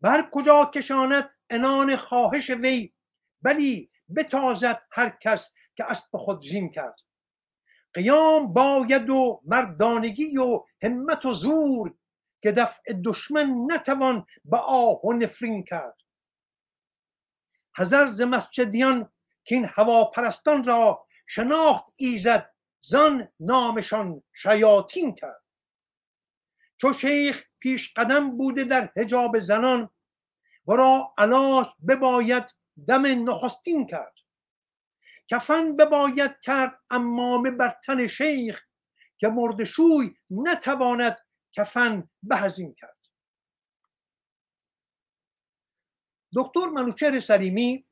بر کجا کشاند انان خواهش وی ولی بتازد هر کس که اسب خود زین کرد. قیام باید و مردانگی و همت و زور که دفع دشمن نتوان به آه و نفرین کرد. هزار ز مسجدیان که این هواپرستان را شناخت ایزد زان نامشان شیاطین کرد. چو شیخ پیش قدم بوده در حجاب زنان ورا علاج بباید دم نخستین کرد. کفن بباید کرد امامه بر تن شیخ که مردشوی نتواند کفن بهزین کرد. دکتر منوچهر سلیمی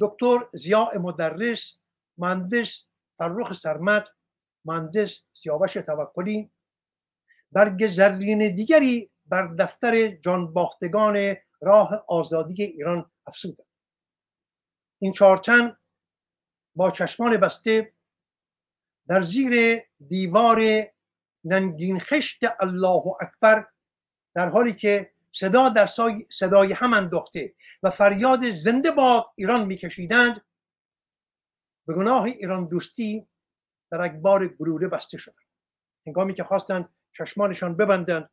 دکتر زیاء مدرس مهندس فرخ سرمد مهندس سیاوش توکلی برگ زرین دیگری بر دفتر جانباختگان راه آزادی ایران افسودند این چارتن با چشمان بسته در زیر دیوار ننگین خشت الله اکبر در حالی که صدا در صدای هم انداخته و فریاد زنده باد ایران میکشیدند به گناه ایران دوستی در اکبار گلوله بسته شدند هنگامی که خواستند چشمانشان ببندند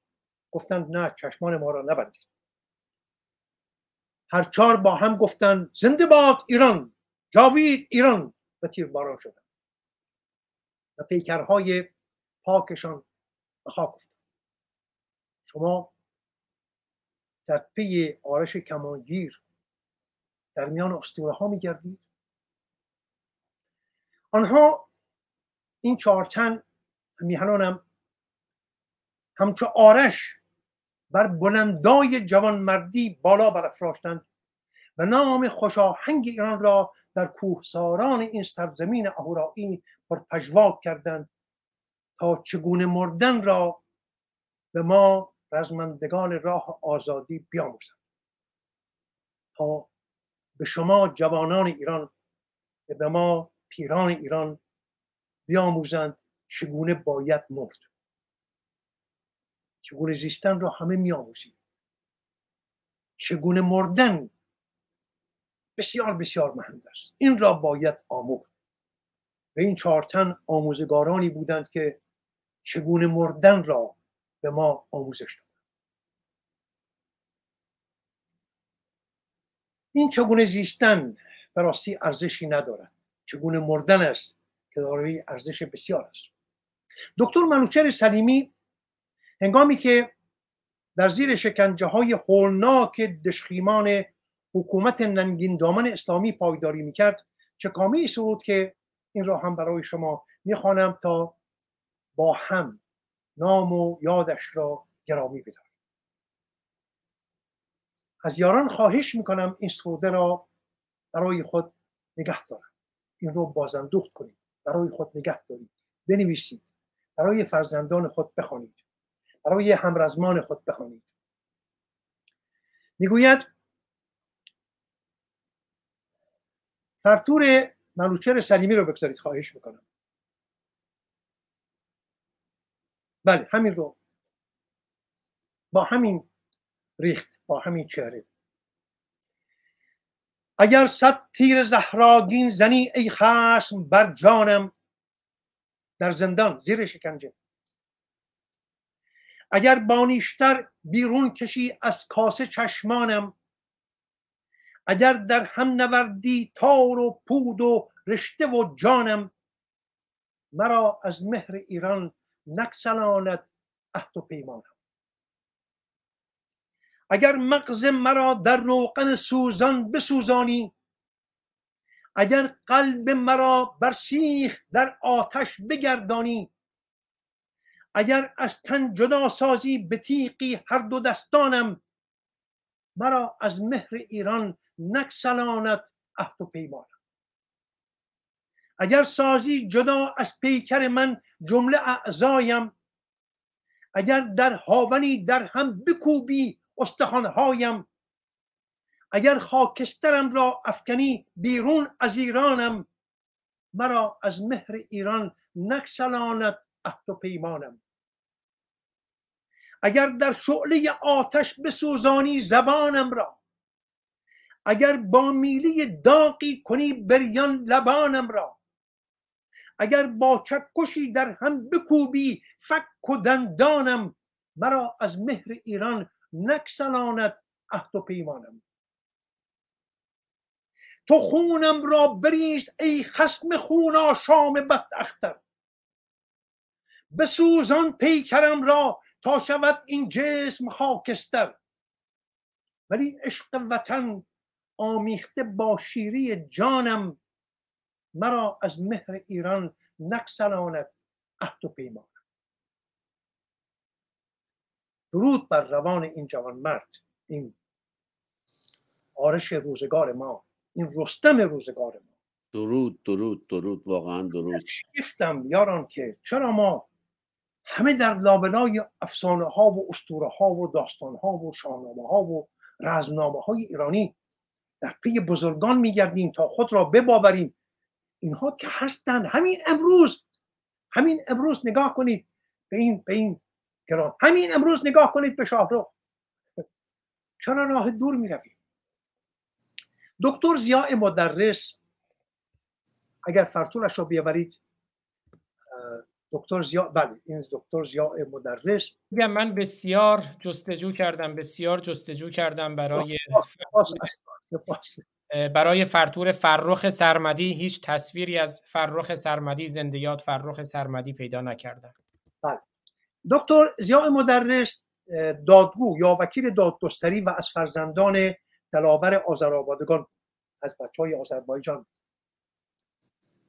گفتند نه چشمان ما را نبندید. هر چهار با هم گفتند زنده باد ایران! جاوید ایران و تیرباران شدند و پیکرهای پاکشان به خاک افتاد. شما در پی آرش کمانگیر در میان اسطوره ها میگردید. آنها این چهارتن میهنانم همچو آرش بر بلندای جوانمردی بالا برافراشتند و نام خوشاهنگ ایران را در کوهساران این سرزمین اهورایی پر پژواک کردند تا چگونه مردن را به ما رزمندگان راه آزادی بیاموزند. تا به شما جوانان ایران به ما پیران ایران بیاموزند چگونه باید مرد. چگونه زیستن را همه میآموزیم. چگونه مردن بسیار بسیار مهم است. این را باید آموخت. و این چهارتن آموزگارانی بودند که چگونه مردن را به ما آموزش داد این چگونه زیستن به راستی ارزشی ندارد. چگونه مردن است که دارای ارزش بسیار است. دکتر منوچر سلیمی هنگامی که در زیر شکنجه های هولناک دشخیمان حکومت ننگین دامن اسلامی پایداری می‌کرد. چه کامی سرود که این را هم برای شما می‌خوانم تا با هم نام و یادش را گرامی بداریم از یاران خواهش می‌کنم این سروده را برای خود نگه دارم. این رو بازندوخت کنید. برای خود نگه دارید. بنویسید. برای فرزندان خود بخوانید. برای همرزمان خود بخوانید. می‌گوید فرتور منوچر سلیمی رو بگذارید خواهش می‌کنم. بله همین رو. با همین ریخت با همین چهره اگر صد تیر زهراگین زنی ای خشم بر جانم در زندان زیر شکنجه. اگر بانیشتر بیرون کشی از کاسه چشمانم اگر در هم نوردی تار و پود و رشته و جانم مرا از مهر ایران نکسلاند عهد و پیمانم. اگر مغز مرا در روغن سوزان بسوزانی اگر قلب مرا بر سیخ در آتش بگردانی اگر از تن جدا سازی به تیقی هر دو دستانم مرا از مهر ایران نکسلاند عهد و پیمانم. اگر سازی جدا از پیکر من جمله اعضایم اگر در هاونی در هم بکوبی استخوانهایم اگر خاکسترم را افکنی بیرون از ایرانم مرا از مهر ایران نکسلاند عهد و پیمانم. اگر در شعله آتش بسوزانی زبانم را اگر با میلی داقی کنی بریان لبانم را. اگر با چکشی در هم بکوبی فک و دندانم مرا از مهر ایران نکسلاند عهد و پیمانم. تو خونم را بریز ای خسم خونا شام بد اختر بسوزان پیکرم را تا شود این جسم خاکستر. ولی عشق وطن آمیخته با شیری جانم مرا از مهر ایران نکسلاند عهد و پیمان. درود بر روان این جوان مرد این آرش روزگار ما این رستم روزگار ما. درود درود درود واقعا درود. گفتم یاران که چرا ما همه در لابلای افسانه ها و اسطوره ها و داستان ها و شاهنامه ها و رزمنامه های ایرانی در پی بزرگان میگردیم تا خود را بباوریم. اینها که هستند همین امروز همین امروز نگاه کنید به این به این گران همین امروز نگاه کنید به شاهرخ. چرا راه دور می رویم دکتر زیاء مدرس اگر فرتورش رو بیاورید دکتر زیا بله این دکتر زیاء مدرس. میگم من بسیار جستجو کردم بسیار جستجو کردم برای برای فرتور فرخ سرمدی هیچ تصویری از فرخ سرمدی زندیات فرخ سرمدی پیدا نکردم بله. دکتر زیاء مدرس دادگو یا وکیل دادگستری و از فرزندان دلاور آذربایجان از بچه های آذربایجان.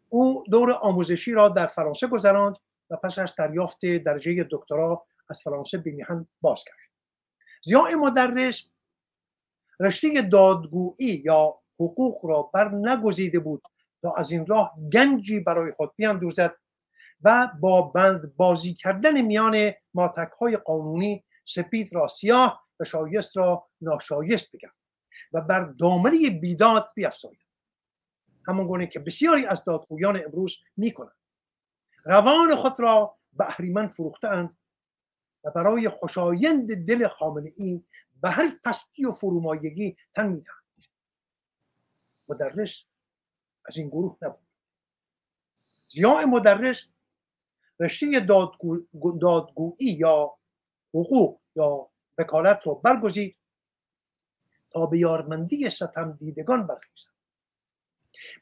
او دور آموزشی را در فرانسه گذراند و پس از دریافت درجه دکترا از فرانسه به میهن باز کرد. زیاء مدرس رشته دادگویی یا حقوق را بر نگزیده بود تا از این راه گنجی برای خود بیاندوزد و با بند بازی کردن میان ماتک های قانونی سپید را سیاه و شایست را ناشایست بگرد و بر دامنه بیداد بیافزاید همون گونه که بسیاری از دادگویان امروز می‌کنند. روان خود را به اهریمن فروختند و برای خوشایند دل خامنه ای به هر پستی و فرومایگی تن می‌دهند. مدرس از این گروه نبود. زیاء مدرس رشته دادگو... دادگویی یا حقوق یا وکالت رو برگزید تا به یارمندی ستم دیدگان برخیزد.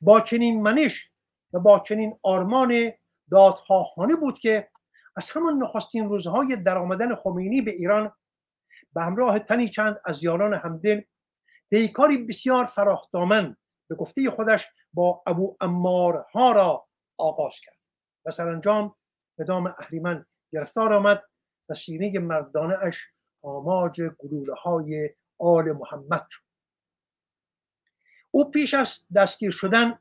با چنین منش و با چنین آرمان دادخواهانه بود که از همان نخستین روزهای درآمدن خمینی به ایران به همراه تنی چند از یاران همدل پیکاری بسیار فراخدامن به گفته خودش با ابو ها را آغاز کرد. و سرانجام به دام اهریمن گرفتار آمد و سینه مردانه اش آماج گلوله های آل محمد شد. او پیش از دستگیر شدن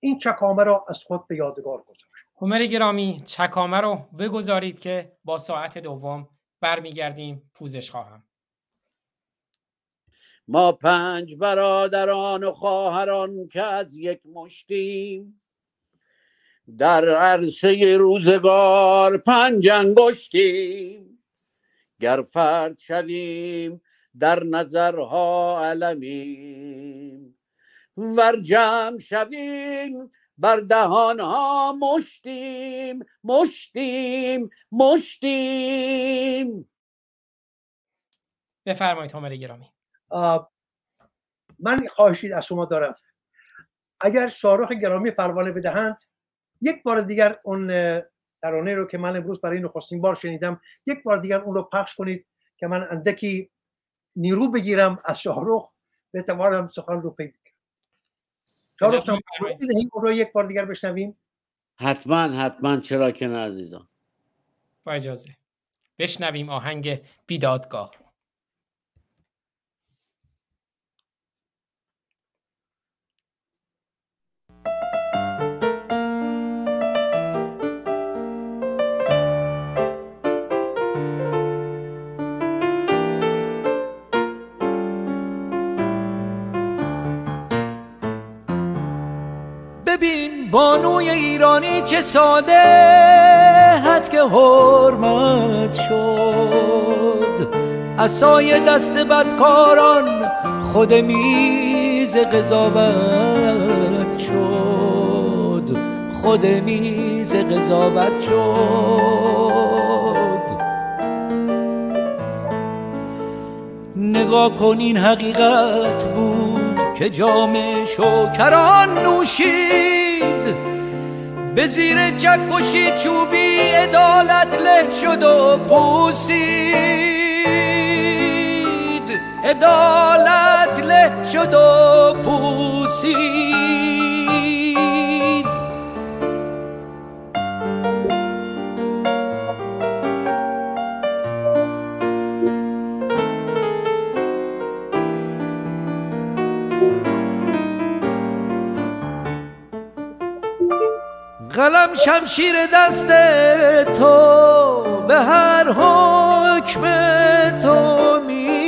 این چکامه را از خود به یادگار گذاشت. هومر گرامی چکامه رو بگذارید که با ساعت دوم برمیگردیم پوزش خواهم. ما پنج برادران و خواهران که از یک مشتیم در عرصه روزگار پنج انگشتیم. گر فرد شویم در نظرها علمیم. ور جمع شویم بر دهانها مشتیم مشتیم مشتیم. بفرمایید همه گرامی. من خواهشید از شما دارم. اگر شارخ گرامی پروانه بدهند یک بار دیگر اون ترانه رو که من امروز برای نخستین بار شنیدم یک بار دیگر اون رو پخش کنید که من اندکی نیرو بگیرم از شاهرخ بتوانم سخن رو پیدا اون رو یک بار دیگر بشنویم. حتما حتما. چرا که نه عزیزان. با اجازه. بشنویم آهنگ بیدادگاه. بانوی ایرانی چه ساده حد که حرمت شد. اسای دست بدکاران خود میز قضاوت شد. خود میز قضاوت شد. نگاه کن این حقیقت بود که جام شکران نوشید. به زیر جکشی چوبی عدالت له شد و پوسید. عدالت له شد و پوسید. قلم شمشیر دست تو به هر حکم تو میخندم.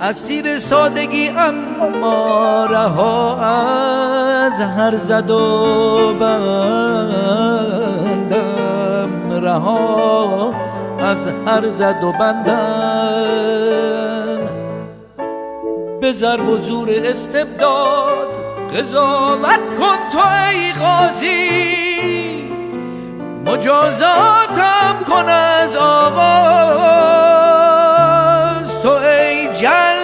اسیر سادگی اما رها از هر زد و بندم. رها از هر زد و بندم. به ضرب استبداد قضاوت کن تو ای قاضی. مجازاتم کن از آغاز. تو ای جلاد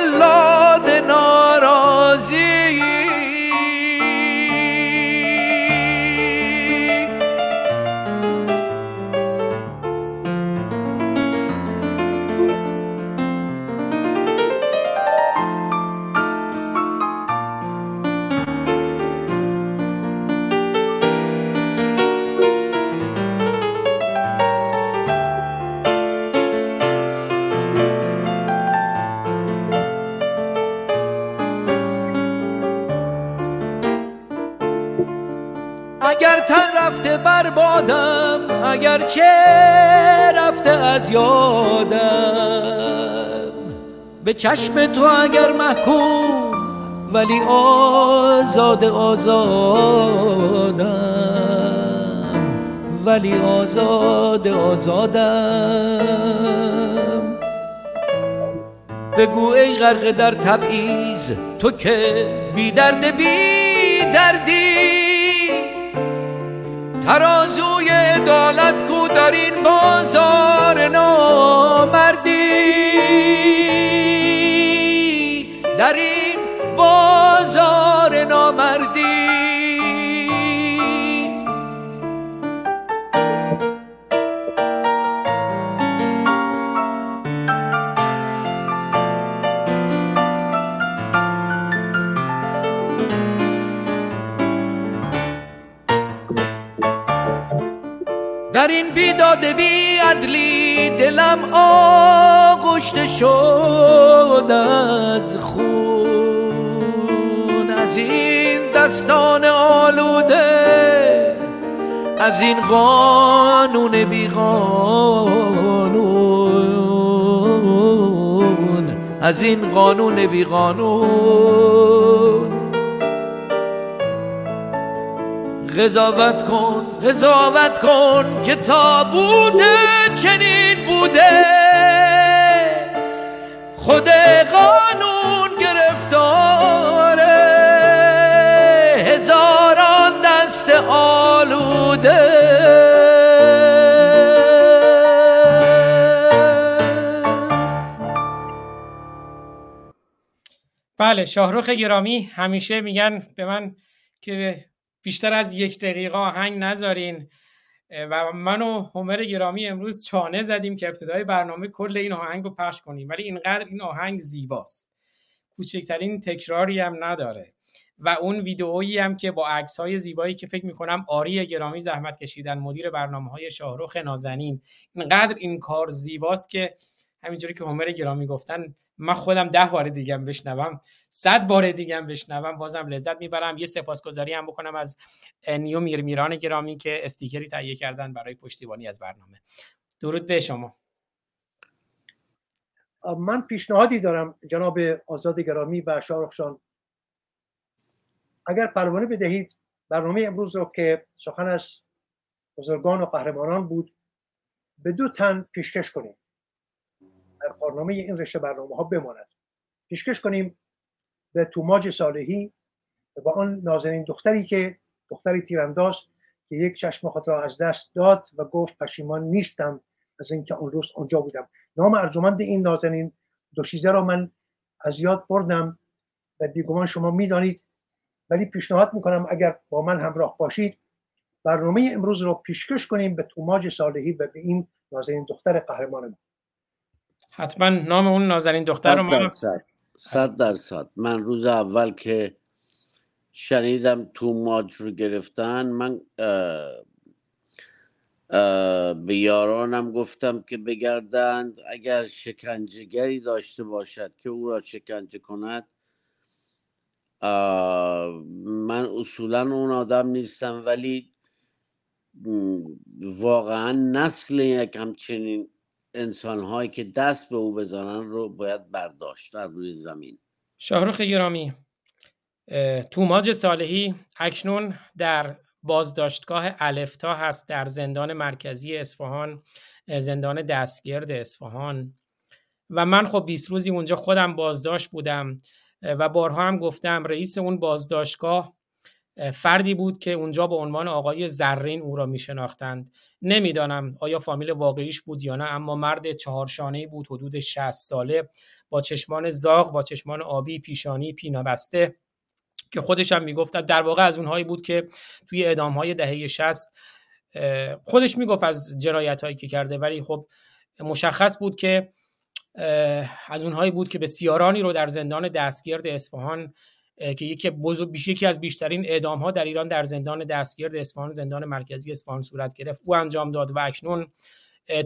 اگر چه رفته از یادم. به چشم تو اگر محکوم ولی آزاد آزادم. ولی آزاد آزادم. بگو ای غرق در تبعیض تو که بی درد بی ترازوی عدالت کو در این بازار نامردی بیداد بی عدلی دلم آغشته شد از خون. از این دستان آلوده از این قانون بی قانون از این قانون بی قانون قضاوت کن قضاوت کن که تا بوده چنین بوده. خود قانون گرفتاره هزاران دست آلوده. بله شاهروخ گرامی همیشه میگن به من که بیشتر از یک دقیقه آهنگ نذارین. و من و همر گرامی امروز چانه زدیم که ابتدای برنامه کل این آهنگ رو پخش کنیم. ولی اینقدر این آهنگ زیباست. کوچکترین تکراری هم نداره. و اون ویدئویی هم که با عکس های زیبایی که فکر می‌کنم آری گرامی زحمت کشیدن مدیر برنامه های شاهروخ نازنین اینقدر این کار زیباست که همینجوری که همر گرامی گفتن من خودم ده بار دیگه بشنوم صد بار دیگه بشنوم بازم لذت می‌برم. یه سپاسگزاری هم بکنم از نیو میرمیران گرامی که استیکری تهیه کردن برای پشتیبانی از برنامه. درود به شما. من پیشنهادی دارم جناب آزاد گرامی و شارخشان اگر پروانه بدهید برنامه امروز رو که سخن از بزرگان و قهرمانان بود به دو تن پیشکش کنیم. در برنامه این رشته برنامه ها بماند. پیشکش کنیم به توماج صالحی و آن نازنین دختری که دختری تیرانداز که یک چشم خود را از دست داد و گفت پشیمان نیستم از اینکه اون روز آنجا بودم. نام ارجمند این نازنین دوشیزه را من از یاد بردم و بیگمان شما می‌دانید. ولی پیشنهاد می‌کنم اگر با من همراه باشید برنامه امروز رو پیشکش کنیم به توماج صالحی و به این نازنین دختر قهرمان ما حتما نام اون نازنین دختر رو من صد درصد. من روز اول که شنیدم توماج رو گرفتن من به یارانم گفتم که بگردند. اگر شکنجهگری داشته باشد که او را شکنجه کند من اصولا اون آدم نیستم ولی واقعا نسل یک همچنین انسان هایی که دست به او بزنن رو باید برداشت در روی زمین. شاهروخ گرامی توماج صالحی اکنون در بازداشتگاه الفتا هست در زندان مرکزی اصفهان زندان دستگرد اصفهان. و من خب 20 روزی اونجا خودم بازداشت بودم و بارها هم گفتم رئیس اون بازداشتگاه فردی بود که اونجا به عنوان آقای زرین او را می شناختند نمی‌دانم آیا فامیل واقعیش بود یا نه اما مرد چهارشانه بود حدود 60 ساله با چشمان زاغ با چشمان آبی پیشانی پینابسته که خودش هم می‌گفت در واقع از اونهایی بود که توی اعدام های دهه 60 خودش می‌گفت از جنایت هایی که کرده. ولی خب مشخص بود که از اونهایی بود که بسیارانی رو در زندان دستگرد اصفهان که یکی بزرگ یکی از بیشترین اعدام ها در ایران در زندان دستگرد اصفهان زندان مرکزی اصفهان صورت گرفت. او انجام داد و اکنون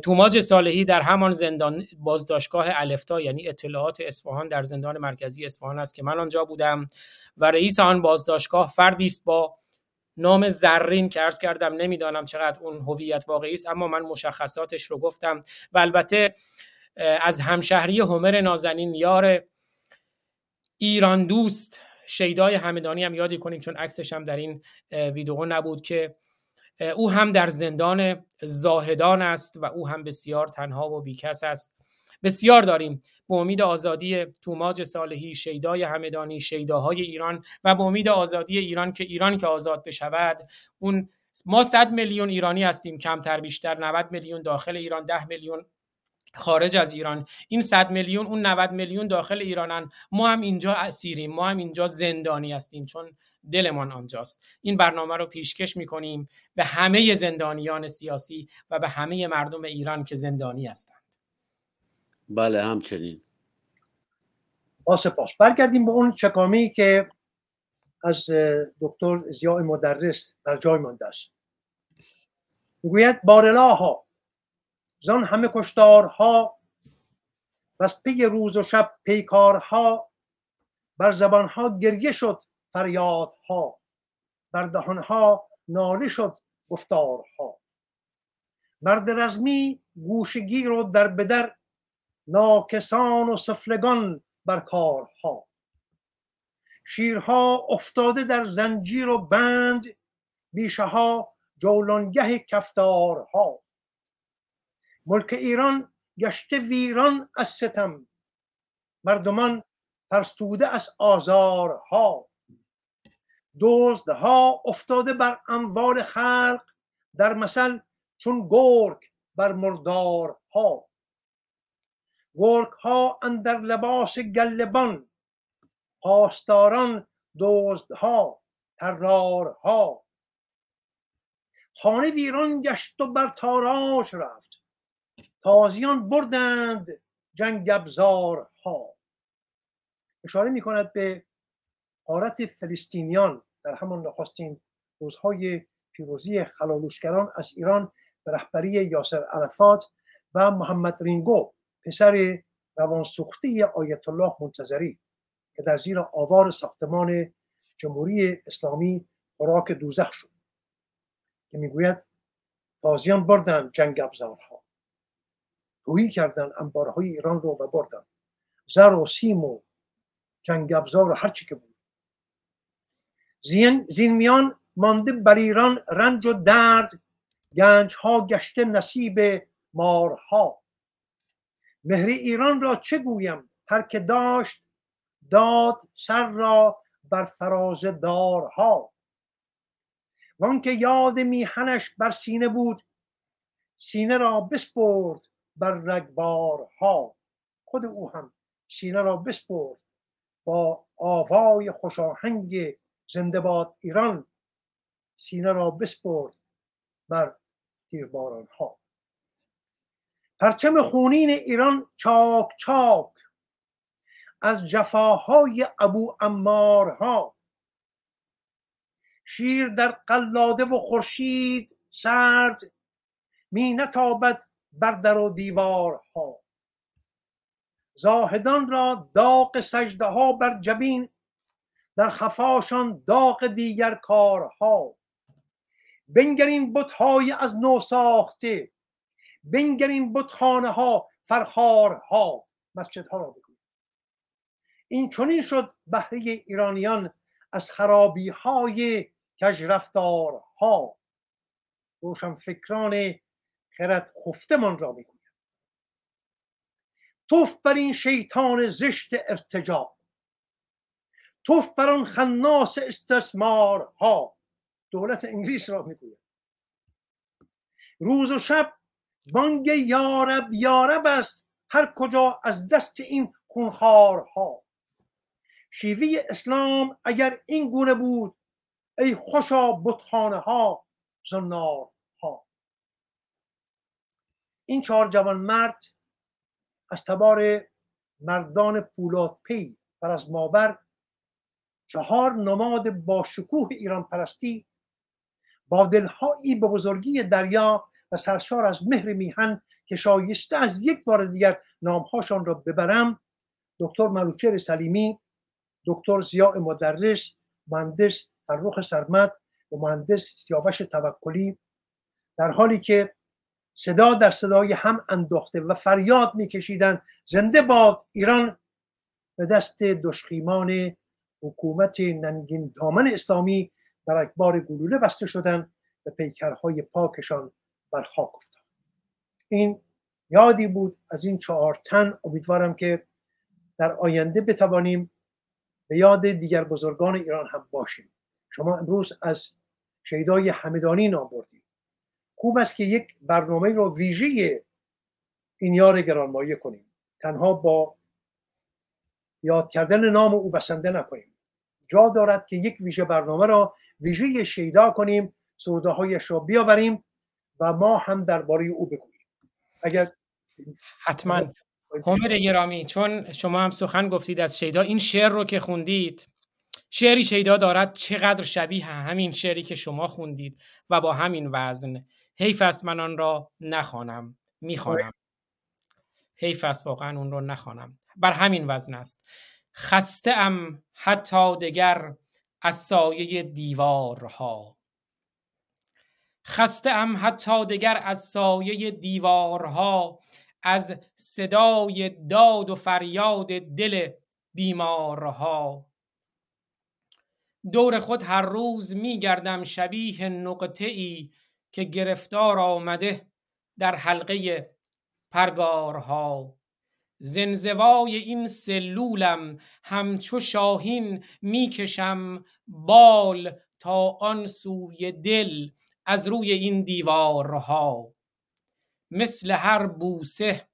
توماج صالحی در همان زندان بازداشتگاه الفتا یعنی اطلاعات اصفهان در زندان مرکزی اصفهان است که من آنجا بودم و رئیس آن بازداشتگاه فردی است با نام زرین که ارز کردم نمی‌دانم چقدر اون هویت واقعی است اما من مشخصاتش رو گفتم و البته از همشهری همر نازنین یار ایران دوست شیدای همدانی هم یادی کنیم چون عکسش هم در این ویدئو نبود که او هم در زندان زاهدان است و او هم بسیار تنها و بیکس است. بسیار داریم. به امید آزادی توماج صالحی شیدای همدانی شیداهای ایران و به امید آزادی ایران که ایران که آزاد بشود. اون ما 100 میلیون ایرانی هستیم کمتر بیشتر 90 میلیون داخل ایران 10 میلیون خارج از ایران. این 100 میلیون اون 90 میلیون داخل ایرانن. ما هم اینجا اسیریم ما هم اینجا زندانی هستیم چون دلمان آنجاست. این برنامه رو پیشکش می‌کنیم به همه زندانیان سیاسی و به همه مردم ایران که زندانی هستند. بله همچنین. با سپاس. برگردیم به اون چکامی که از دکتر زیای مدرس در جای مانده است. می‌گوید بارلا ها زان همه کشتارها و از پی روز و شب پیکارها بر زبانها گریه شد فریادها بر دهانها ناله شد گفتارها. مرد رزمی گوشگی رو در بدر ناکسان و سفلگان بر کارها. شیرها افتاده در زنجیر و بند بیشه ها جولانگه کفتارها. ملک ایران گشته ویران از ستم. مردمان فرسوده از آزارها. دزدها افتاده بر اموال خلق در مثل چون گرگ بر مردارها. گرگ ها اندر لباس گلبان پاسداران دزدها ترارها خانه ویران گشت و بر تاراج رفت. تازیان بردند جنگ ابزارها اشاره می کند به حالت فلسطینیان در همان نخستین روزهای پیروزی خلالوشگران از ایران به رهبری یاسر عرفات و محمد رینگو پسر روانسوخته آیت الله منتظری که در زیر آوار ساختمان جمهوری اسلامی خوراک دوزخ شد که می‌گوید تازیان بردند جنگ ابزارها تویی کردن انبارهای ایران رو و بردن زر و سیم و جنگ ابزار و هرچی که بود. زین, زین میان مانده بر ایران رنج و درد گنج ها گشته نصیب مارها. مهر ایران را چه گویم؟ هر که داشت داد سر را بر فراز دارها. وان که یاد میهنش بر سینه بود سینه را بسپرد بر رگبارها. خود او هم سینه را بسپرد با آوای خوشاهنگ زنده باد ایران. سینه را بسپرد بر تیرباران ها پرچم خونین ایران چاک چاک از جفاهای ابو امارها شیر در قلاده و خورشید سرد می نتابد بر در و دیوارها. زاهدان را داغ سجده ها بر جبین در خفاشان داغ دیگر کارها. بنگرین بتهای از نو ساخته بنگرین بتخانه ها فرخارها. مسجدها را بگوید این چنین شد بهره ایرانیان از خرابی های کج رفتارها روشن فکران خرد خفتمان را می‌گوید توف بر این شیطان زشت ارتجاب توف بر آن خناس استثمارها. دولت انگلیس را می‌گوید روز و شب بانگ یارب یارب است. هر کجا از دست این خونخوارها. شیوه اسلام اگر این گونه بود ای خوشا بتخانه ها زنار. این چهار جوان مرد از تبار مردان پولاد پی پر از ماور چهار نماد با شکوه ایران پرستی با دلهایی به بزرگی دریا و سرشار از مهر میهن که شایسته از یک بار دیگر نامهاشان را ببرم دکتر ملوچر سلیمی دکتر زیاء مدرس مهندس فرخ سرمد و مهندس سیاوش توکلی در حالی که صدا در صدای هم انداخته و فریاد میکشیدند. زنده باد ایران به دست دشخیمان حکومت ننگین دامن اسلامی بر اکبار گلوله بسته شدن و پیکرهای پاکشان بر خاک افتاد. این یادی بود از این چهار تن. امیدوارم که در آینده بتوانیم به یاد دیگر بزرگان ایران هم باشیم. شما امروز از شهیدای همدانی نام بردید. خوب است که یک برنامه رو ویژه این یار گرانمایه کنیم. تنها با یاد کردن نام او بسنده نکنیم. جا دارد که یک ویژه برنامه را ویژه شیدا کنیم سروده هایش را بیاوریم و ما هم درباره او بگوییم. اگر حتما. همر گرامی چون شما هم سخن گفتید از شیدا این شعر رو که خوندید شعری شیدا دارد چقدر شبیه همین شعری که شما خوندید و با همین وزن. حیف است من آن را نخوانم می‌خوانم. حیف است واقعا اون رو نخوانم. بر همین وزن است. خسته ام حتی دگر از سایه دیوارها. خسته ام حتی دگر از سایه دیوارها از صدای داد و فریاد دل بیمارها. دور خود هر روز میگردم شبیه نقطه ای که گرفتار آمده در حلقه پرگارها. زنزوای این سلولم همچو شاهین می‌کشم بال تا آن سوی دل از روی این دیوارها. مثل هر بوسه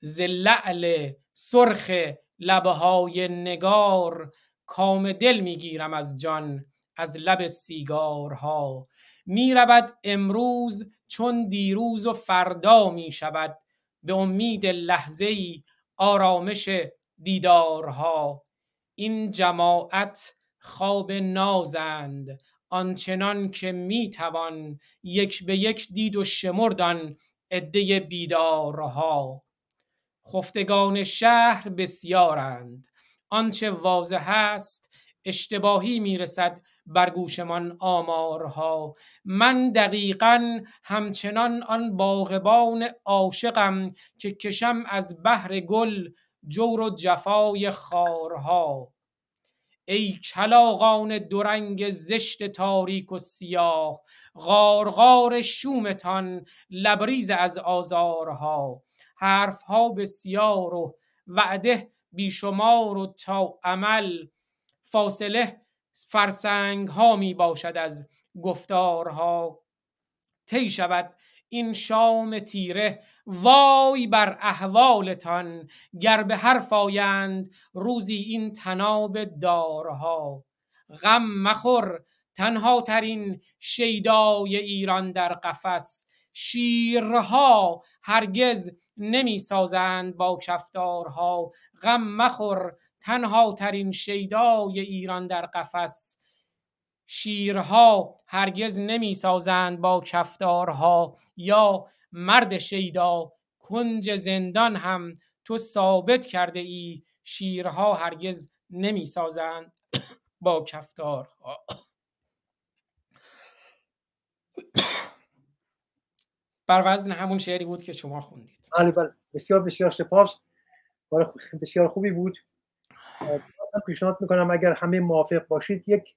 ز لعل سرخ لبه های نگار کام دل می‌گیرم از جان از لب سیگارها. می‌رود امروز چون دیروز و فردا می شود به امید لحظه ای آرامش دیدارها. این جماعت خواب نازند آنچنان که می‌توان یک به یک دید و شمردان عده بیدارها. خفتگان شهر بسیارند آنچه واضح است اشتباهی می‌رسد بر گوشمان آمارها. من دقیقا همچنان آن باغبان عاشقم که کشم از بحر گل جور و جفای خارها. ای کلاغان دورنگ زشت تاریک و سیاه غارغار شومتان لبریز از آزارها. حرفها بسیار و وعده بیشمار و تا عمل. فاصله فرسنگ ها می باشد از گفتارها. طی شود این شام تیره وای بر احوالتان گر به حرف آیند روزی این تناب دارها. غم مخور تنها ترین شیدای ایران در قفس. شیرها هرگز نمی سازند با کفتارها. غم مخور تنها ترین شیدای ایران در قفس. شیرها هرگز نمی سازند با کفتارها. یا مرد شیدا کنج زندان هم تو ثابت کرده ای. شیرها هرگز نمی سازند با کفتارها. بر وزن همون شعری بود که شما خوندید. بله بله. بسیار بسیار سپاس. بسیار خوبی بود. پیشنهاد می‌کنم اگر همه موافق باشید یک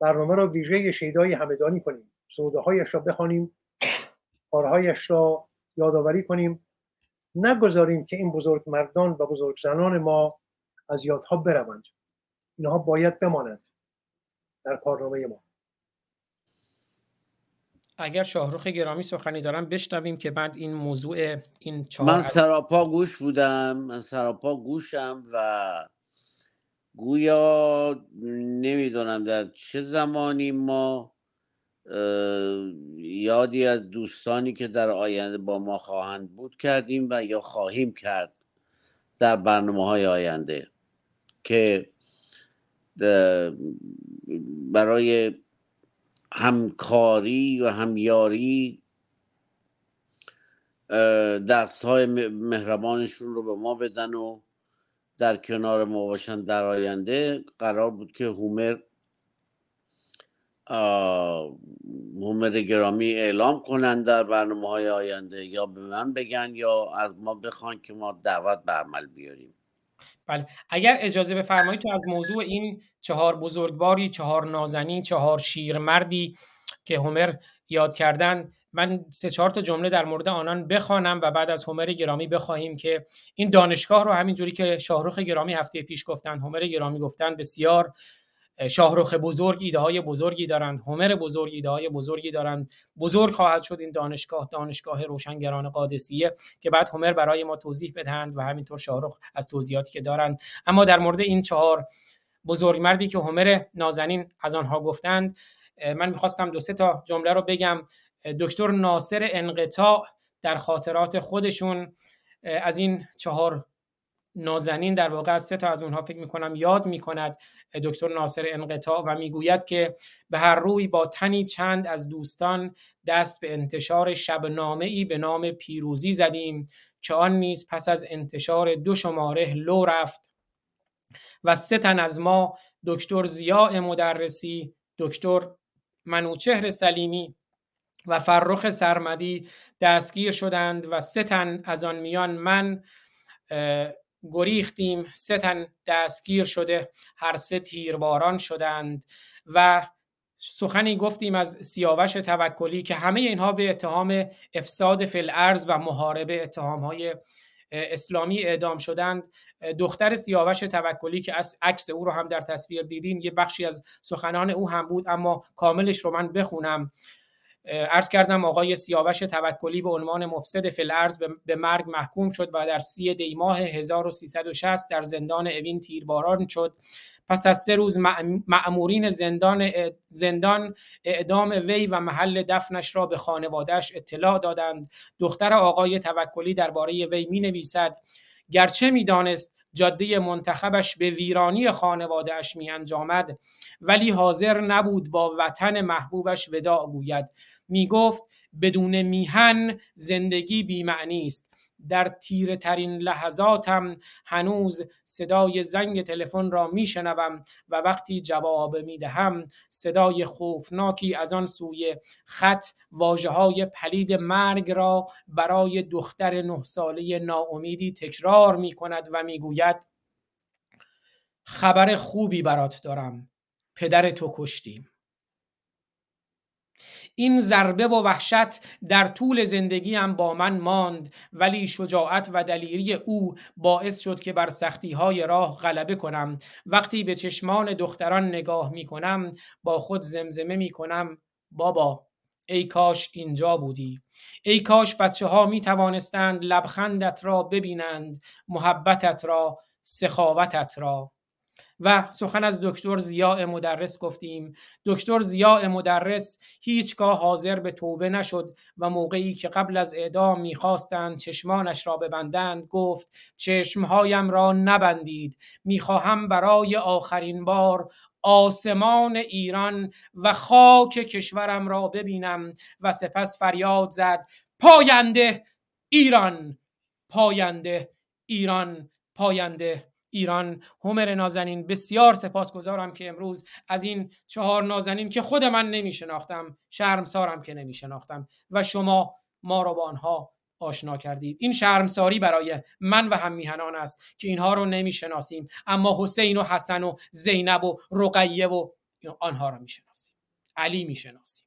برنامه را ویژه شیدای همدانی کنیم. سوده هایش را بخوانیم کارهایش را یادآوری کنیم. نگذاریم که این بزرگ مردان و بزرگ زنان ما از یادها بروند. اینها باید بمانند در کارنامه ما. اگر شاهروخ گرامی سخنی دارم بشنویم که بعد این موضوع این چهار من سراپا گوش بودم. من سراپا گوشم و گویا نمی‌دونم در چه زمانی ما یادی از دوستانی که در آینده با ما خواهند بود کردیم و یا خواهیم کرد در برنامه های آینده که برای همکاری و همیاری دست های مهربانشون رو به ما بدن و در کنار ما باشن در آینده قرار بود که هومر هومر گرامی اعلام کنن در برنامه های آینده یا به من بگن یا از ما بخوان که ما دعوت به عمل بیاریم. بله. اگر اجازه بفرمایید تو از موضوع این چهار بزرگواری چهار نازنین چهار شیرمردی که هومر یاد کردن. من سه چهار تا جمله در مورد آنان بخوانم و بعد از هومر گرامی بخواهیم که این دانشگاه رو همینجوری که شاهروخ گرامی هفته پیش گفتن هومر گرامی گفتن بسیار شاهروخ بزرگ ایده های بزرگی دارند هومر بزرگ ایده های بزرگی دارند. بزرگ خواهد شد این دانشگاه دانشگاه روشنگران قادسیه که بعد هومر برای ما توضیح بدهند و همینطور شاهروخ از توضیحاتی که دارند. اما در مورد این چهار بزرگ مردی که هومر نازنین از آنها گفتند من می‌خواستم دو سه تا جمله رو بگم. دکتر ناصر انقطاع در خاطرات خودشون از این چهار نازنین در واقع از سه تا از اونها فکر می‌کنم یاد می‌کند دکتر ناصر انقطاع و می‌گوید که به هر روی با تنی چند از دوستان دست به انتشار شبنامه ای به نام پیروزی زدیم که آن نیز پس از انتشار دو شماره لو رفت و سه تن از ما دکتر زیاء مدرسی دکتر منوچهر سلیمی و فرخ سرمدی دستگیر شدند و سه تن از آن میان من گریختیم. سه تن دستگیر شده هر سه تیرباران شدند و سخنی گفتیم از سیاوش توکلی که همه اینها به اتهام افساد فل ارز و محاربه اتهام های اسلامی اعدام شدند. دختر سیاوش توکلی که از عکس او رو هم در تصویر دیدین یه بخشی از سخنان او هم بود اما کاملش رو من بخونم. عرض کردم آقای سیاوش توکلی به عنوان مفسد فلعرز به مرگ محکوم شد و در سی دی ماه 1360 در زندان اوین تیرباران شد. پس از سه روز معمورین زندان, زندان اعدام وی و محل دفنش را به خانوادهش اطلاع دادند. دختر آقای توکلی درباره وی می نویسد گرچه می دانست جاده منتخبش به ویرانی خانوادهش می انجامد ولی حاضر نبود با وطن محبوبش وداع گوید. می گفت بدون میهن زندگی بیمعنی است. در تیره ترین لحظاتم هنوز صدای زنگ تلفن را میشنوم و وقتی جواب می‌دهم صدای خوفناکی از آن سوی خط واجه های پلید مرگ را برای دختر نه ساله ناامیدی تکرار می کند و می‌گوید خبر خوبی برات دارم. پدر تو کشتیم. این ضربه و وحشت در طول زندگیم با من ماند ولی شجاعت و دلیری او باعث شد که بر سختی های راه غلبه کنم. وقتی به چشمان دختران نگاه می کنم با خود زمزمه می کنم بابا ای کاش اینجا بودی. ای کاش بچه ها می توانستند لبخندت را ببینند محبتت را سخاوتت را. و سخن از دکتر زیاء مدرس گفتیم. دکتر زیاء مدرس هیچگاه حاضر به توبه نشد و موقعی که قبل از اعدام می‌خواستند چشمانش را ببندند گفت چشمهایم را نبندید. می‌خواهم برای آخرین بار آسمان ایران و خاک کشورم را ببینم و سپس فریاد زد پاینده ایران پاینده ایران پاینده ایران همر نازنین بسیار سپاسگزارم که امروز از این چهار نازنین که خود من نمی شناختم شرمسارم که نمی شناختم و شما ما را با آنها آشنا کردید. این شرمساری برای من و هم میهنان است که اینها رو نمی‌شناسیم اما حسین و حسن و زینب و رقیه و آنها را می‌شناسیم. علی می‌شناسیم.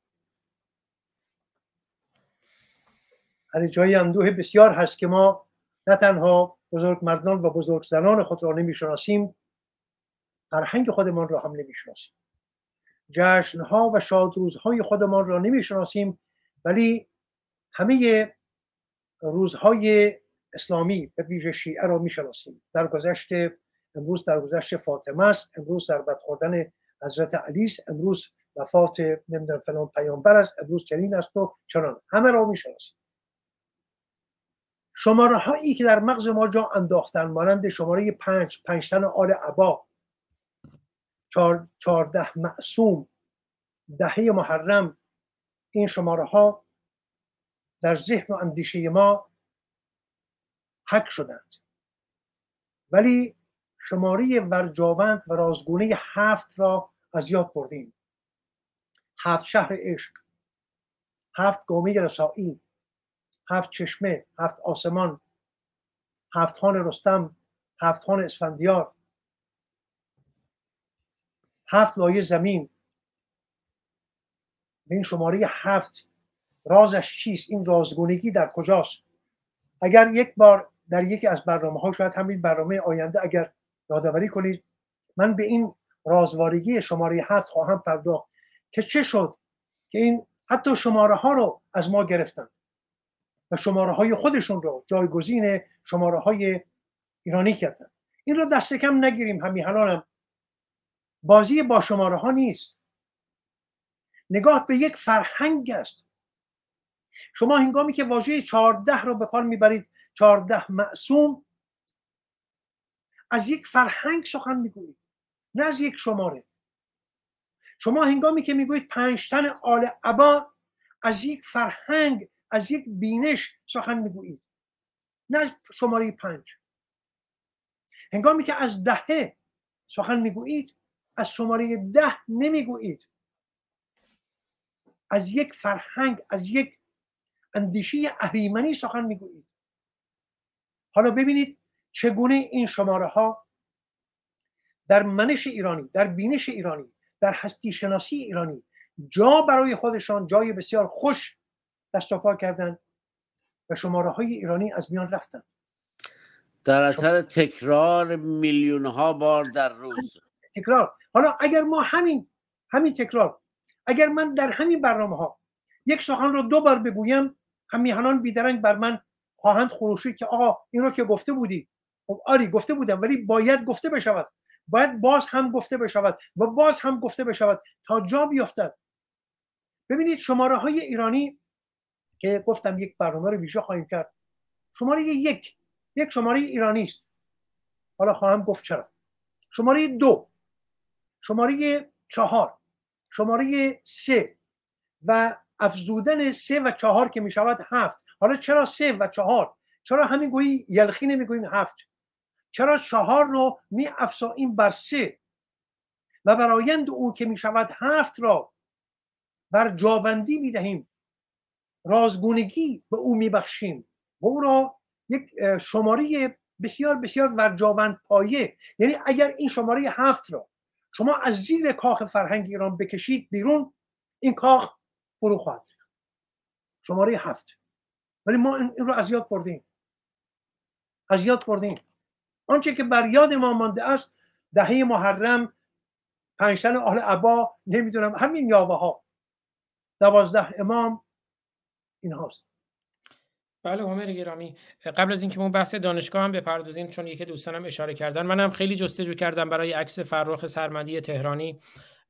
هر جایی اندوه بسیار هست که ما نه تنها بزرگ مردان و بزرگ زنان خود را نمی‌شناسیم. فرهنگ خودمان را هم نمی‌شناسیم. جشنها و شادروزهای خودمان را نمی‌شناسیم ولی همه روزهای اسلامی به ویژه شیعه را می‌شناسیم. در گذشته امروز در گذشت فاطمه است امروز در خوردن حضرت علی است امروز وفات نمی‌دونم فلان پیامبر است امروز چنین است و چنان. همه را می‌شناسیم. شماره هایی که در مغز ما جا انداختن مانند شماره پنج پنجتن آل عبا چهارده معصوم دهه محرم این شماره ها در ذهن و اندیشه ما حک شدند. ولی شماره ورجاوند و رازگونه هفت را از یاد بردیم. هفت شهر عشق هفت گامی رسایی هفت چشمه هفت آسمان هفت خان رستم هفت خان اسفندیار هفت لایه زمین. این شماره هفت رازش چیست؟ این رازگونگی در کجاست؟ اگر یک بار در یکی از برنامه ها شاید همین برنامه آینده اگر یادآوری کنید من به این رازوارگی شماره هفت خواهم پرداخت که چه شد که این حتی شماره ها رو از ما گرفتن. و شماره های خودشون رو جایگزین شماره های ایرانی کردن. این رو دست کم نگیریم همیهنانم بازی با شماره ها نیست. نگاه به یک فرهنگ است. شما هنگامی که واژه چهارده رو به کار می‌برید چهارده معصوم از یک فرهنگ سخن می‌گویید نه از یک شماره. شما هنگامی که می‌گویید پنجتن آل عبا از یک فرهنگ از یک بینش سخن می‌گویید. نه از شماره پنج. هنگامی که از دهه سخن می‌گویید از شماره ده نمی‌گویید. از یک فرهنگ از یک اندیشه اهریمنی سخن می‌گویید. حالا ببینید چگونه این شماره ها در منش ایرانی در بینش ایرانی در هستی شناسی ایرانی جا برای خودشان جای بسیار خوش دست و پا کردن و شماره های ایرانی از میان رفتن. در اثر تکرار میلیون ها بار در روز. تکرار. حالا اگر ما همین همین تکرار اگر من در همین برنامه ها یک سخن رو دو بار بگویم همیهنان بیدرنگ بر من خواهند خروشید که آقا این رو که گفته بودی. خب آری گفته بودم ولی باید گفته بشود. باید باز هم گفته بشود و باز هم گفته بشود تا جا بیفتد. ببینید شماره های ایرانی که گفتم یک برنامه رو ویژه خواهیم کرد. شماره یک. یک شماره ایرانی است. حالا خواهم گفت چرا. شماره دو. شماره چهار. شماره سه و افزودن سه و چهار که می شود هفت. حالا چرا سه و چهار؟ چرا همین گویی یلخی نمی‌گوییم هفت؟ چرا چهار رو می افزاییم بر سه؟ و برایند او که می شود هفت را بر جاوندی می دهیم رازگونگی به او می بخشیم و او را یک شماره بسیار بسیار ورجاوند پایه. یعنی اگر این شماره هفت را شما از زیر کاخ فرهنگ ایران بکشید بیرون این کاخ فرو خواهد شماره هفت. ولی ما این رو از یاد بردیم. از یاد بردیم. آنچه که بر یاد ما مانده است دهه محرم پنجتن آل عبا نمی‌دونم همین یاوه ها دوازده امام این هاست بله عمر گرامی. قبل از اینکه ما بحث دانشگاه هم بپردازیم چون یکی دوستانم اشاره کردن منم خیلی جستجو کردم برای عکس فرخ سرمدی تهرانی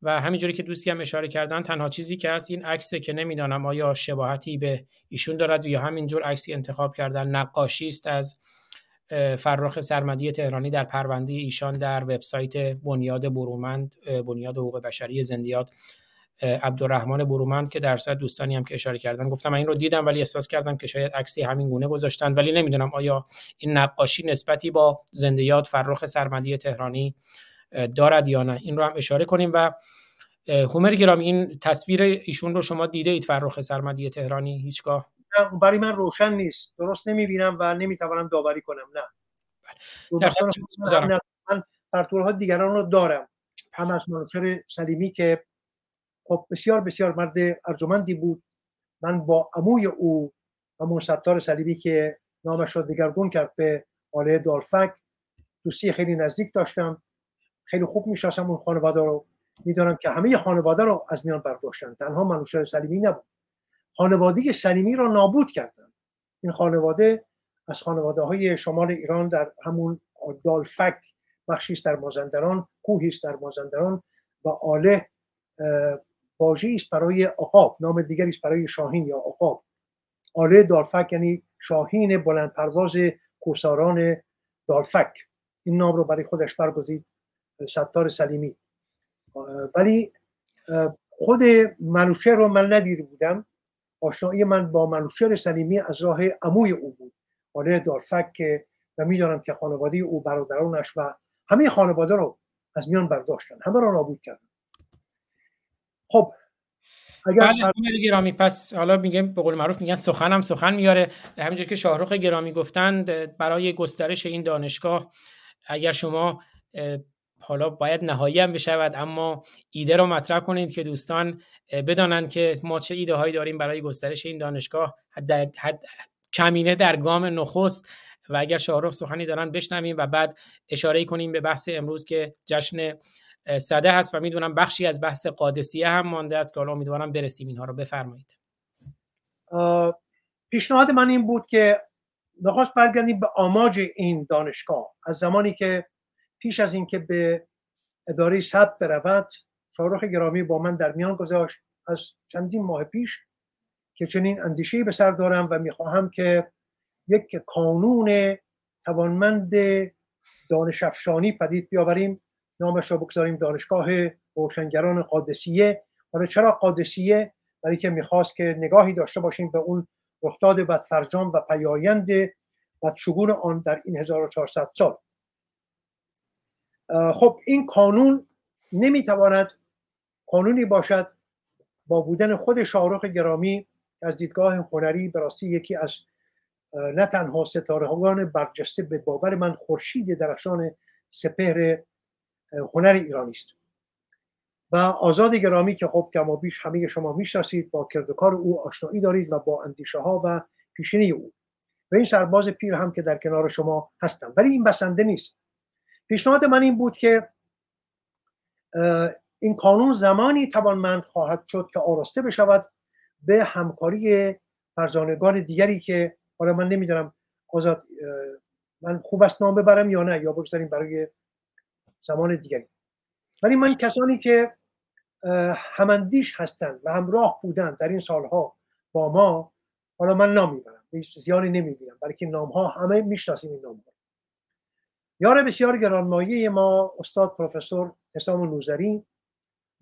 و همینجوری که دوستی هم اشاره کردن تنها چیزی که هست این عکسه که نمی‌دانم آیا شباهتی به ایشون دارد یا همینجور عکسی انتخاب کردن نقاشی است از فرخ سرمدی تهرانی در پرونده ایشان در وبسایت بنیاد برومند بنیاد حقوق بشری زندیات. عبدالرحمن برومند که در دوستانی هم که اشاره کردن گفتم من این رو دیدم ولی احساس کردم که شاید عکسی همین گونه گذاشتن ولی نمی‌دونم آیا این نقاشی نسبتی با زندیات فرخ سرمدی تهرانی دارد یا نه. این رو هم اشاره کنیم و هومر گرامی این تصویر ایشون رو شما دیده اید فرخ سرمدی تهرانی؟ هیچگاه؟ برای من روشن نیست. درست نمی‌بینم و نمی‌توانم داوری کنم. نه. بله. من پرتورها دیگران رو دارم. هم از منوشر سلیمی که خب بسیار بسیار مرد ارجمندی بود. من با عموی او همون ستار صلیبی که نامش را دگرگون کرد به آله دالفک دوستی خیلی نزدیک داشتم. خیلی خوب می‌شناسم اون خانواده رو. می‌دانم که همه خانواده رو از میان برداشتن. تنها منوشر سلیمی نبود. خانواده سلیمی را نابود کردن این خانواده از خانواده های شمال ایران در همون دالفک بخشی در مازندران کوهی در مازندران و آله واژه است برای عقاب نام دیگری است برای شاهین یا عقاب. آله دالفک یعنی شاهین بلند پرواز کوساران دالفک این نام رو برای خودش برگزید ستار سلیمی. ولی خود منوشر رو من ندیده بودم. آشنایی من با منوشر سلیمی از راه عموی او بود. آله دالفک که و می‌دانم که خانواده او برادرانش و همه خانواده رو از میان برداشتن. همه را نابود کردن. خب اگر بله گرامی. پس حالا میگم به قول معروف میگن سخنم سخن میاره. همینجور که شاهرخ گرامی گفتند برای گسترش این دانشگاه اگر شما حالا باید نهایی هم بشود اما ایده رو مطرح کنید که دوستان بدانند که ما چه ایده هایی داریم برای گسترش این دانشگاه. حد, حد کمینه در گام نخست. و اگر شاهرخ سخنی دارن بشنویم و بعد اشاره کنیم به بحث امروز که جشن صده هست و می‌دونم بخشی از بحث قادسیه هم مانده است که حالا امیدوارم برسیم اینها رو. بفرمایید. پیشنهاد من این بود که نخواست برگردیم به آماج این دانشگاه. از زمانی که پیش از اینکه به اداره ثبت برود شاهرخ گرامی با من در میان گذاشت. از چندین ماه پیش که چنین اندیشهی به سر دارم و می‌خواهم که یک کانون توانمند دانش افشانی پدید بیاوریم نامش را بگذاریم دانشگاه روشنگران قادسیه. حالا چرا قادسیه؟ برای که می‌خواست که نگاهی داشته باشیم به اون رخداد بدفرجام و پیایند بدشگون آن در این 1400 سال. خب این قانون نمی‌تواند قانونی باشد با بودن خود شاهرخ گرامی از دیدگاه هنری به راستی یکی از نه تنها ستارهان برجسته به باور من خورشید درخشان سپهر هنر ایرانی است. و آزاد گرامی که خب کما بیش همه شما می‌شناسید با کردکار او آشنایی دارید و با اندیشه ها و پیشینه او. و این سرباز پیر هم که در کنار شما هستم. ولی این بسنده نیست. پیشنهاد من این بود که این قانون زمانی توانمند خواهد شد که آراسته بشود به همکاری فرزانگان دیگری که حالا من نمی‌دونم آزاد من خوب است نام ببرم یا نه یا بگذاریم برای زمان دیگری. ولی من کسانی که هماندیش هستند و همراه بودند در این سالها با ما حالا من نام می‌برم هیچ زیانی نمی‌بینم برای که نام ها همه می‌شناسیم این نام ها یار بسیار گرانمایه ما استاد پروفسور حسام نوزری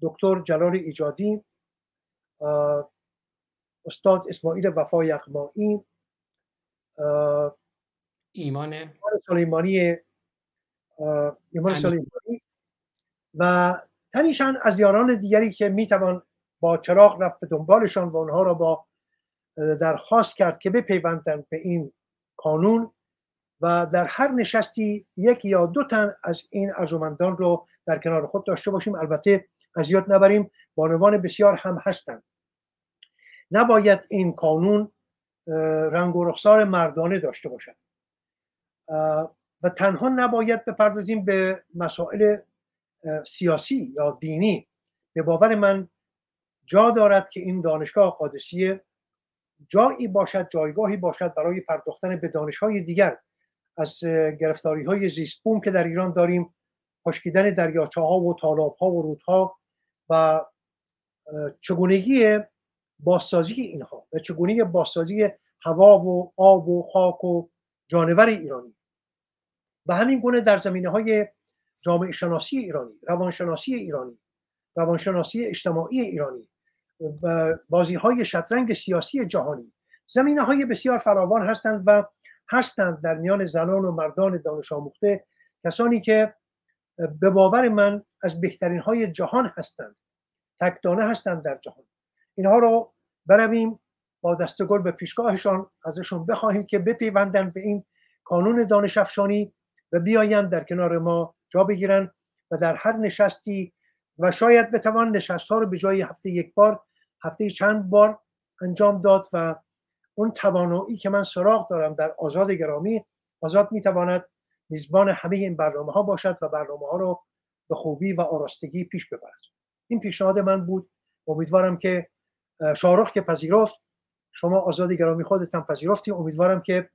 دکتر جلال ایجادی استاد اسماعیل وفا یغمایی ایمان سلیمانی ایمان سلیمانی. و تنیشان از یاران دیگری که می‌توان با چراغ رفت به دنبالشان و اونها را با درخواست کرد که بپیوندند به این قانون و در هر نشستی یک یا دو تن از این ارجمندان رو در کنار خود داشته باشیم. البته از یاد نبریم بانوان بسیار هم هستند. نباید این قانون رنگ و رخسار مردانه داشته باشد. و تنها نباید بپردازیم به مسائل سیاسی یا دینی. به باور من جا دارد که این دانشگاه قادسیه جایی باشد جایگاهی باشد برای پرداختن به دانشهای دیگر از گرفتاری های زیست بوم که در ایران داریم خشکیدن دریاچه ها و تالاب ها و رودها و چگونگی بازسازی اینها و چگونگی بازسازی هوا و آب و خاک و جانور ایرانی. و همین گونه در زمینه های جامعه شناسی ایرانی روانشناسی ایرانی روانشناسی اجتماعی ایرانی و بازی های شطرنگ سیاسی جهانی. زمینه های بسیار فراوان هستند و هستند در میان زنان و مردان دانش آموخته کسانی که به باور من از بهترین های جهان هستند تکدانه هستند در جهان. اینها رو برویم با دستگل به پیشگاهشان ازشون بخواهیم که بپیوندن به این کانون دانش افشانی و بیایند در کنار ما جا بگیرن و در هر نشستی و شاید بتوان نشست ها رو به جای هفته یک بار هفته چند بار انجام داد و اون توانایی که من سراغ دارم در آزاد گرامی آزاد می‌تواند میزبان همه این برنامه ها باشد و برنامه ها رو به خوبی و آراستگی پیش ببرد. این پیشنهاد من بود. امیدوارم که شاهرخ که پذیرفت شما آزاد گرامی خودتان پذیرفتی امیدوارم که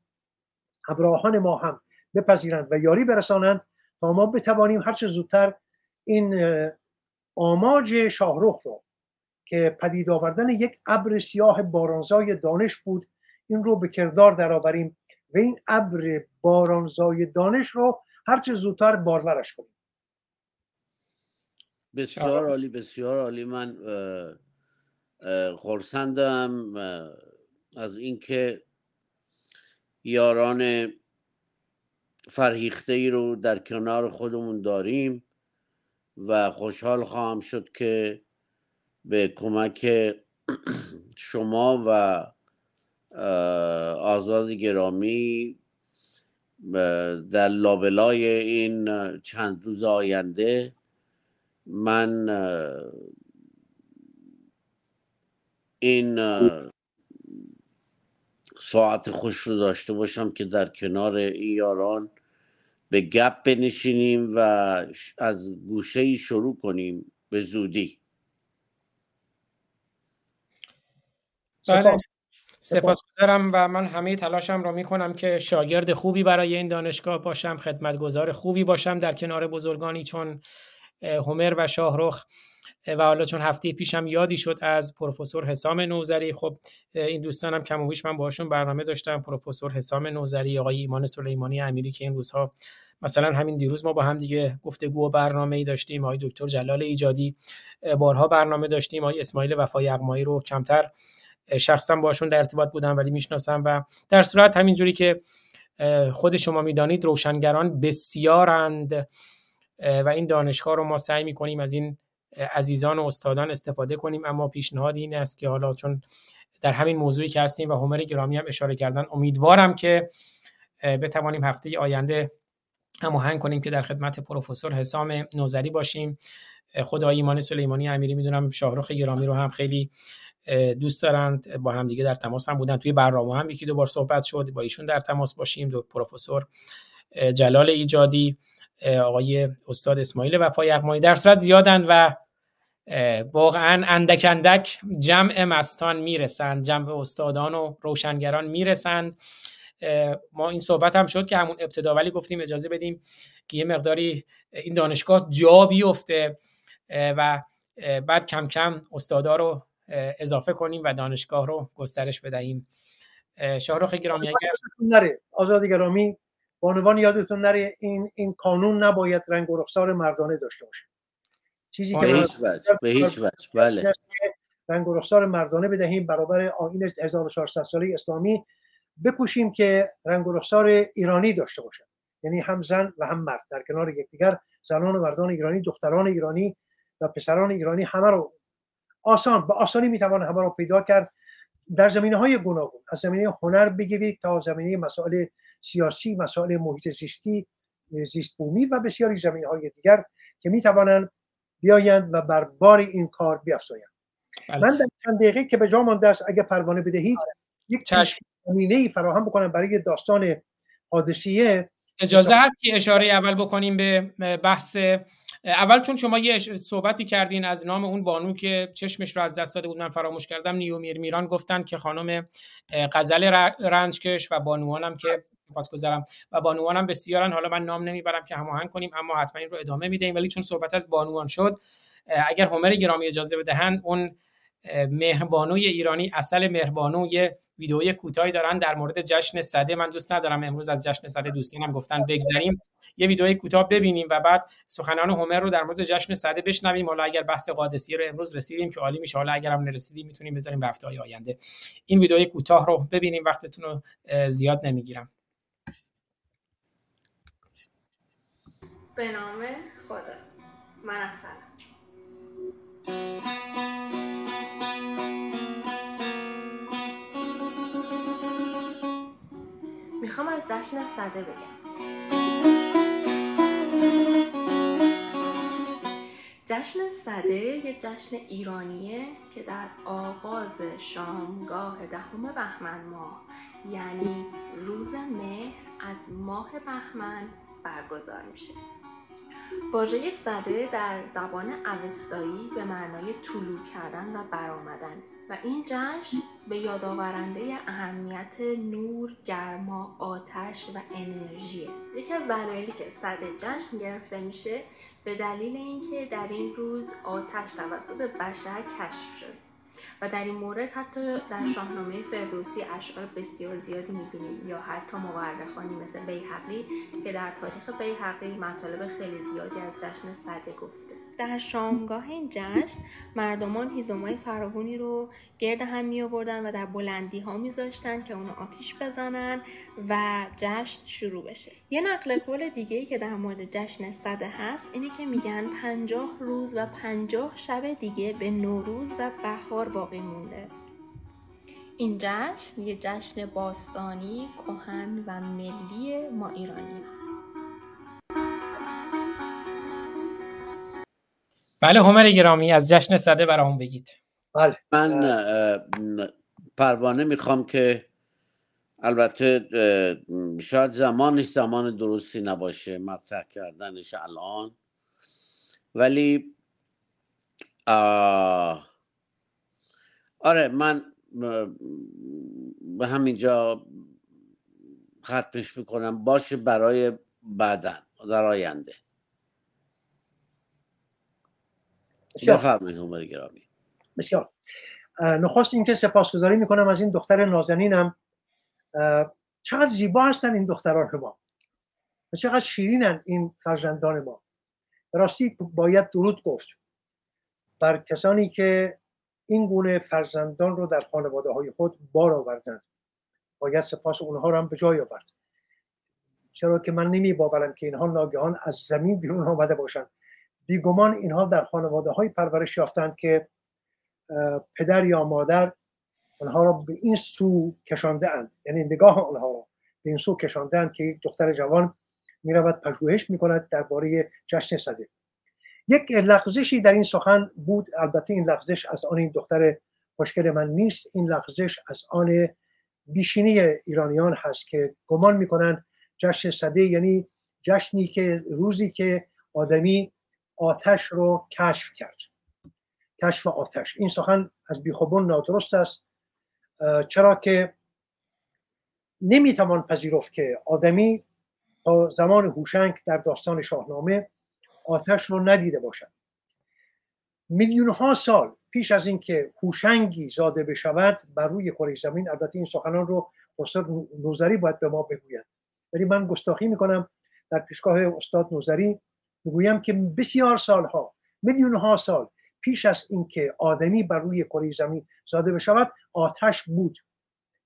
همراهان ما هم بپذیرند و یاری برسانند تا ما بتوانیم هرچه زودتر این آماج شاهرخ رو که پدید آوردن یک ابر سیاه بارانزای دانش بود این رو به کردار درآوریم و این ابر بارانزای دانش رو هرچه زودتر بارورش کنیم. بسیار عالی بسیار عالی. من خورسندم از اینکه یاران فرهیخته ای رو در کنار خودمون داریم و خوشحال خواهم شد که به کمک شما و آزاد گرامی در لابلای این چند روز آینده من این ساعت خوش رو داشته باشم که در کنار این یاران به گپ بنشینیم و از گوشه ای شروع کنیم به زودی. بله. سپاسگزارم و من همه تلاشم را می‌کنم که شاگرد خوبی برای این دانشگاه باشم خدمتگزار خوبی باشم در کنار بزرگانی چون هومر و شاهرخ. و حالا چون هفته پیشم یادی شد از پروفسور حسام نوزری خب این دوستانم کم و بیش من باشون برنامه داشتم. پروفسور حسام نوزری آقای ایمان سلیمانی امیری که این روزها مثلا همین دیروز ما با هم دیگه گفتگو و برنامه ای داشتیم. آقای دکتر جلال ایجادی بارها برنامه داشتیم. آقای اسماعیل وفای اقمایی رو کمتر شخصا باشون در ارتباط بودم ولی می‌شناسم و در صورت همینجوری که خود شما می‌دانید روشنگران بسیارند و این دانشگاه رو ما سعی می‌کنیم از این عزیزان و استادان استفاده کنیم اما پیشنهاد این است که حالا چون در همین موضوعی که هستیم و همر گرامی هم اشاره کردن امیدوارم که بتوانیم هفته آینده هماهنگ کنیم که در خدمت پروفسور حسام نوزری باشیم. خود ایمان سلیمانی امیری می‌دونم شاهرخ گرامی رو هم خیلی دوست دارند. با هم دیگه در تماس هم بودن. توی برنامه هم یکی دو بار صحبت شد. با ایشون در تماس باشیم. دو پروفسور جلال ایجادی. آقای استاد اسماعیل وفای اقمایی در صورت زیادن و واقعا اندک اندک جمع مستان می‌رسند جمع استادان و روشنگران می‌رسند. ما این صحبت هم شد که همون ابتدا ولی گفتیم اجازه بدیم که یه مقداری این دانشگاه جا بیفته و بعد کم کم استادا رو اضافه کنیم و دانشگاه رو گسترش بدهیم. شاهرخ گرامی اگر نره آزاد بانوان یادتون نره این این قانون نباید رنگ و رخسار مردانه داشته باشه. چیزی که هیچ وجه به هیچ وجه بله. رنگ و رخسار مردانه بدهیم برابر آیین 1400 ساله اسلامی بکوشیم که رنگ و رخسار ایرانی داشته باشن یعنی هم زن و هم مرد در کنار یکدیگر زنان و مردان ایرانی دختران ایرانی و پسران ایرانی همه رو آسان به آسانی می‌توان همه رو پیدا کرد. در زمینه های گوناگون از زمینه هنر بگیرید تا زمینه مسائل سیاسی مسائل محیط زیستی زیست بومی و بسیاری زمینه های دیگر که می‌توانند بیایند و بر بار این کار بیافزایند بله. من در چند دقیقه که به جا مانده است اگه پروانه بدهید یک زمینه ای فراهم بکنم برای داستان حادثیه اجازه هست که اشاره اول بکنیم به بحث اول چون شما یه صحبتی کردین از نام اون بانو که چشمش رو از دست داده بود من فراموش کردم. نیومیر میران گفتن که خانم غزل رنجکش و بانوانم که گذارم و بانوانم بسیارن. حالا من نام نمی‌برم که هماهنگ کنیم اما حتما این رو ادامه می‌دهیم ولی چون صحبت از بانوان شد اگر همر گرامی اجازه بدهند اون مهربانوی ایرانی اصل مهربانو ویدئوی کوتاهی دارن در مورد جشن صده من دوست ندارم امروز از جشن صده دوستانم گفتن بگذریم. یه ویدئوی کوتاه ببینیم و بعد سخنان هومر رو در مورد جشن صده بشنویم. حالا اگر بحث قادسیه رو امروز رسیدیم که عالی میشه حالا اگر هم نرسیدیم می‌تونیم بذاریم به هفته آینده. این ویدئوی کوتاه رو ببینیم. وقتتون رو زیاد نمی‌گیرم. به نام خدا. من می‌خوام از جشن صده بگم. جشن صده یه جشن ایرانیه که در آغاز شامگاه دهم بهمن ماه یعنی روز مهر از ماه بهمن برگزار میشه واژه صده در زبان اوستایی به معنای طلوع کردن و برآمدن و این جشن به یادآورنده اهمیت نور، گرما، آتش و انرژیه. یکی از دلایلی که صده جشن گرفته میشه به دلیل اینکه در این روز آتش توسط بشر کشف شد و در این مورد حتی در شاهنامه فردوسی اشعار بسیار زیادی می‌بینیم یا حتی مورخانی مثل بیحقی که در تاریخ بیحقی مطالب خیلی زیادی از جشن صده گفته. در شامگاه این جشن مردمان هیزومای فراوانی رو گرد هم می آوردن و در بلندی ها میذاشتن که اونو آتیش بزنن و جشن شروع بشه. یه نقل قول دیگه ای که در مورد جشن صده هست اینه که میگن پنجاه روز و پنجاه شب دیگه به نوروز و بهار باقی مونده. این جشن یه جشن باستانی کهن و ملی ما ایرانی است بله همر گرامی از جشن صده برامون بگید. بله. من پروانه می‌خوام که البته شاید زمانش زمان درستی نباشه مطرح کردنش الان. ولی آره من به همینجا ختمش می‌کنم. باشه برای بعدن در آینده. بفرمایید گرامی. بسیار. نخست اینکه سپاسگزاری می‌کنم از این دختر نازنینم. چقدر زیبا هستن این دختران ما. و چقدر شیرینن این فرزندان ما. راستی باید درود گفت بر کسانی که این گونه فرزندان رو در خانواده های خود بار آوردن باید سپاس اونها رو هم به جای آورد. چرا که من نمی باورم که اینها ناگهان از زمین بیرون آمده باشند. بیگمان اینها در خانواده های پرورش یافتند که پدر یا مادر آنها را به این سو کشانده اند یعنی نگاه آنها را به این سو کشانده اند که یک دختر جوان می رود پژوهش می کند درباره جشن صده یک لغزشی در این سخن بود البته این لغزش از آن این دختر مشکل من نیست. این لغزش از آن بیشینی ایرانیان هست که گمان می‌کنند جشن صده یعنی جشنی که روزی که آدمی آتش رو کشف کرد. کشف آتش. این سخن از بیخوبون نادرست است. چرا که نمی‌توان پذیرفت که آدمی تا زمان هوشنگ در داستان شاهنامه آتش رو ندیده باشد. میلیون ها سال پیش از اینکه هوشنگی زاده بشود بر روی کره زمین البته این سخنان رو استاد نوزری باید به ما بگوید. ولی من گستاخی می‌کنم در پیشگاه استاد نوزری. می‌گویم که بسیار سالها میلیون ها سال پیش از اینکه آدمی بر روی کره زمین زاده بشود آتش بود.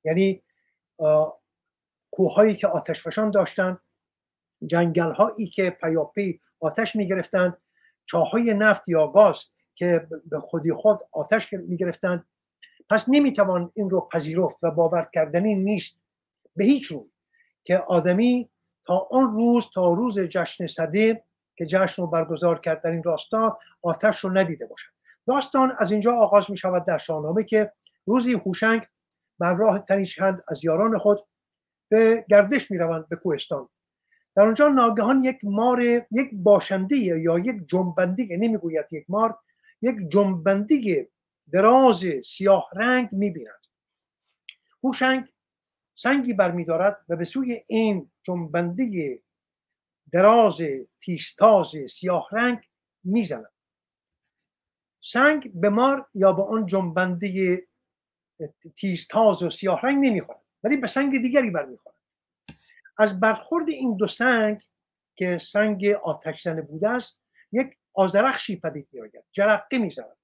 یعنی کوههایی که آتش فشان داشتند جنگل هایی که پیاپی آتش می گرفتند چاهای نفت یا گاز که به خودی خود آتش می گرفتند پس نمی‌توان این رو پذیرفت و باور کردنی نیست. به هیچ روی که آدمی تا آن روز تا روز جشن صده که جشن رو برگزار کرد در این راستا آتش رو ندیده باشد. داستان از اینجا آغاز می شود در شاهنامه که روزی هوشنگ بر راه تنیشکند از یاران خود به گردش می روند به کوهستان. در آنجا ناگهان یک مار یک باشنده یا یک جنبنده نمی‌گوید یک مار یک جنبنده دراز سیاه رنگ می‌بیند. هوشنگ سنگی برمیدارد و به سوی این جنبنده دراز تیستاز سیاه رنگ می‌زند. سنگ به مار یا به آن جنبنده تیزتاز و سیاه رنگ نمی‌خورد ولی به سنگ دیگری برمیخورد. از برخورد این دو سنگ که سنگ آتش بوده است یک آزرخشی پدید میآید جرقه می‌زند.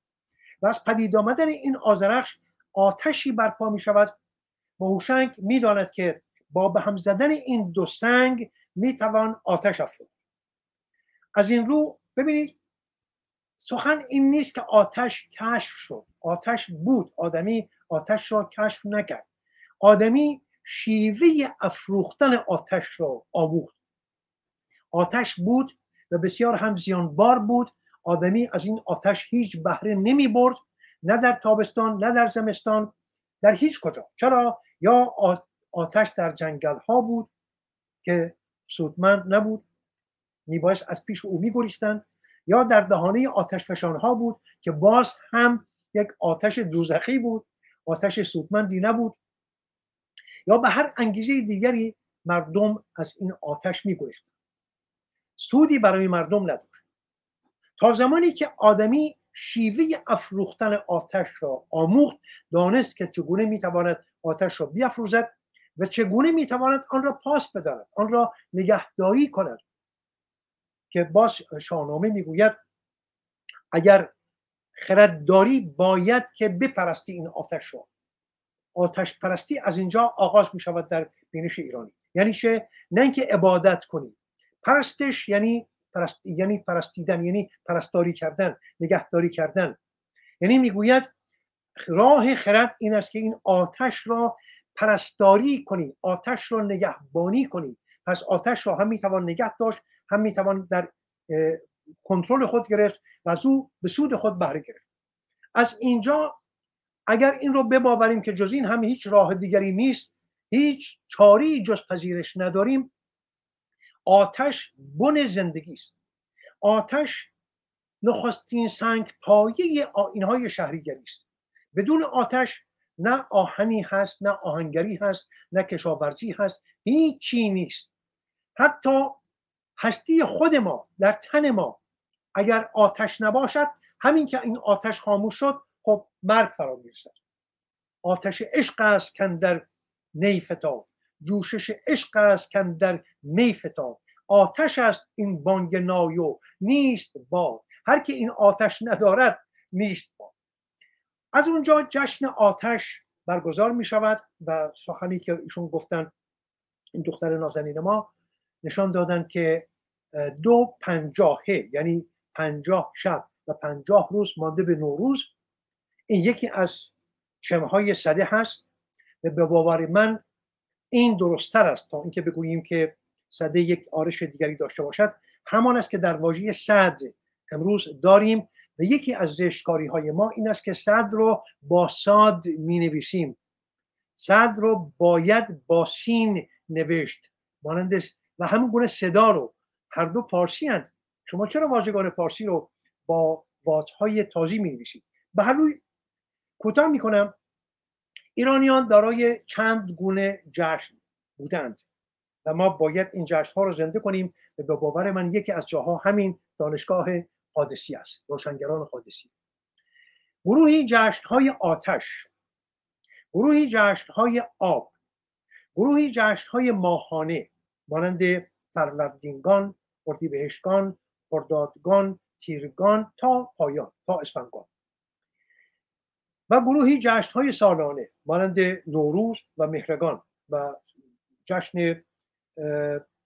و از پدید آمدن این آزرخش آتشی برپا می شود و هوشنگ می‌داند که با به هم زدن این دو سنگ می‌توان آتش افروخت. از این رو ببینید سخن این نیست که آتش کشف شد. آتش بود. آدمی آتش را کشف نکرد. آدمی شیوه افروختن آتش را آموخت آتش بود و بسیار هم زیانبار بود. آدمی از این آتش هیچ بهره نمی برد نه در تابستان نه در زمستان در هیچ کجا. چرا؟ یا آتش در جنگل ها بود که سودمند نبود. میبایست از پیش او میگریختند یا در دهانه آتش فشان ها بود که باز هم یک آتش دوزخی بود آتش سودمندی نبود. یا به هر انگیزه دیگری مردم از این آتش میگریختند سودی برای مردم نداشت. تا زمانی که آدمی شیوه افروختن آتش را آموخت دانست که چگونه می‌تواند آتش را بیافروزد و چگونه می‌تواند آن را پاس بدارد آن را نگهداری کند؟ که باز شاهنامه می‌گوید اگر خردداری باید که بپرستی این آتش را. آتش پرستی از اینجا آغاز می شود در بینش ایرانی. یعنی چه؟ نه اینکه عبادت کنی. پرستش یعنی پرست... یعنی پرستیدن یعنی پرستاری کردن نگهداری کردن. یعنی می‌گوید راه خرد این است که این آتش را پرستاری کنی آتش را نگهبانی کنی. پس آتش را هم می‌توان نگه داشت هم می‌توان در کنترل خود گرفت و از او به سود خود بهره گرفت از اینجا اگر این رو بباوریم که جز این هم هیچ راه دیگری نیست هیچ چاری جز پذیرش نداریم آتش بن زندگی است. آتش نخستین سنگ پایه آینهای شهریگری است. بدون آتش نه آهنی هست نه آهنگری هست نه کشاورزی هست هیچی نیست. حتی هستی خود ما در تن ما اگر آتش نباشد همین که این آتش خاموش شد خب مرگ فرا می‌رسد. آتش عشق است کن در نیفتا جوشش عشق است کن در نیفتا آتش است این بانگ نایو نیست باد. هر که این آتش ندارد نیست باد. از اونجا جشن آتش برگزار می شود و سخنی که ایشون گفتن این دختر نازنین ما نشان دادن که دو پنجاهه یعنی پنجاه شب و پنجاه روز مانده به نوروز. این یکی از چمهای صده هست و به باور من این درستتر است تا اینکه بگوییم که صده یک آرش دیگری داشته باشد. همان است که در واژه صد امروز داریم و یکی از زشتکاری های ما این است که صد رو با ساد می نویسیم صد رو باید با سین نوشت. مانند و همون گونه صدا رو. هر دو پارسی هند شما چرا واژگان پارسی رو با واتهای تازی می نویسید به هر روی کوتاه می کنم ایرانیان دارای چند گونه جشن بودند و ما باید این جشن ها رو زنده کنیم به باور من یکی از جاها همین دانشگاه قادسی است روشنگران قادسی. گروهی جشن های آتش گروهی جشن های آب گروهی جشن های ماهانه مانند فروردینگان اردیبهشتگان خردادگان تیرگان تا پایان تا اسفنگان و گروهی جشن های سالانه مانند نوروز و مهرگان و جشن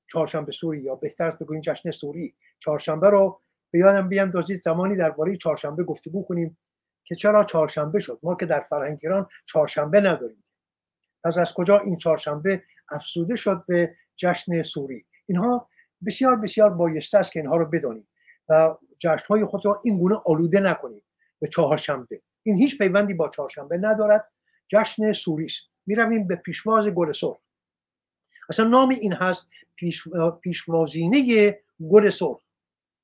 چهارشنبه سوری یا بهتر است بگوییم جشن سوری. چهارشنبه رو به یادم بیاندازید زمانی درباره چهارشنبه گفتگو کنیم که چرا چهارشنبه شد. ما که در فرهنگ ایران چهارشنبه نداریم. پس از کجا این چهارشنبه افسوده شد به جشن سوری؟ اینها بسیار بسیار بایسته است که اینها رو بدانیم و جشن های خود را این گونه آلوده نکنیم به چهارشنبه. این هیچ پیوندی با چهارشنبه ندارد. جشن سوری است. می‌رویم به پیشواز گل سرخ. اصلا نام این هست پیش، پیشوازینه گل سرخ.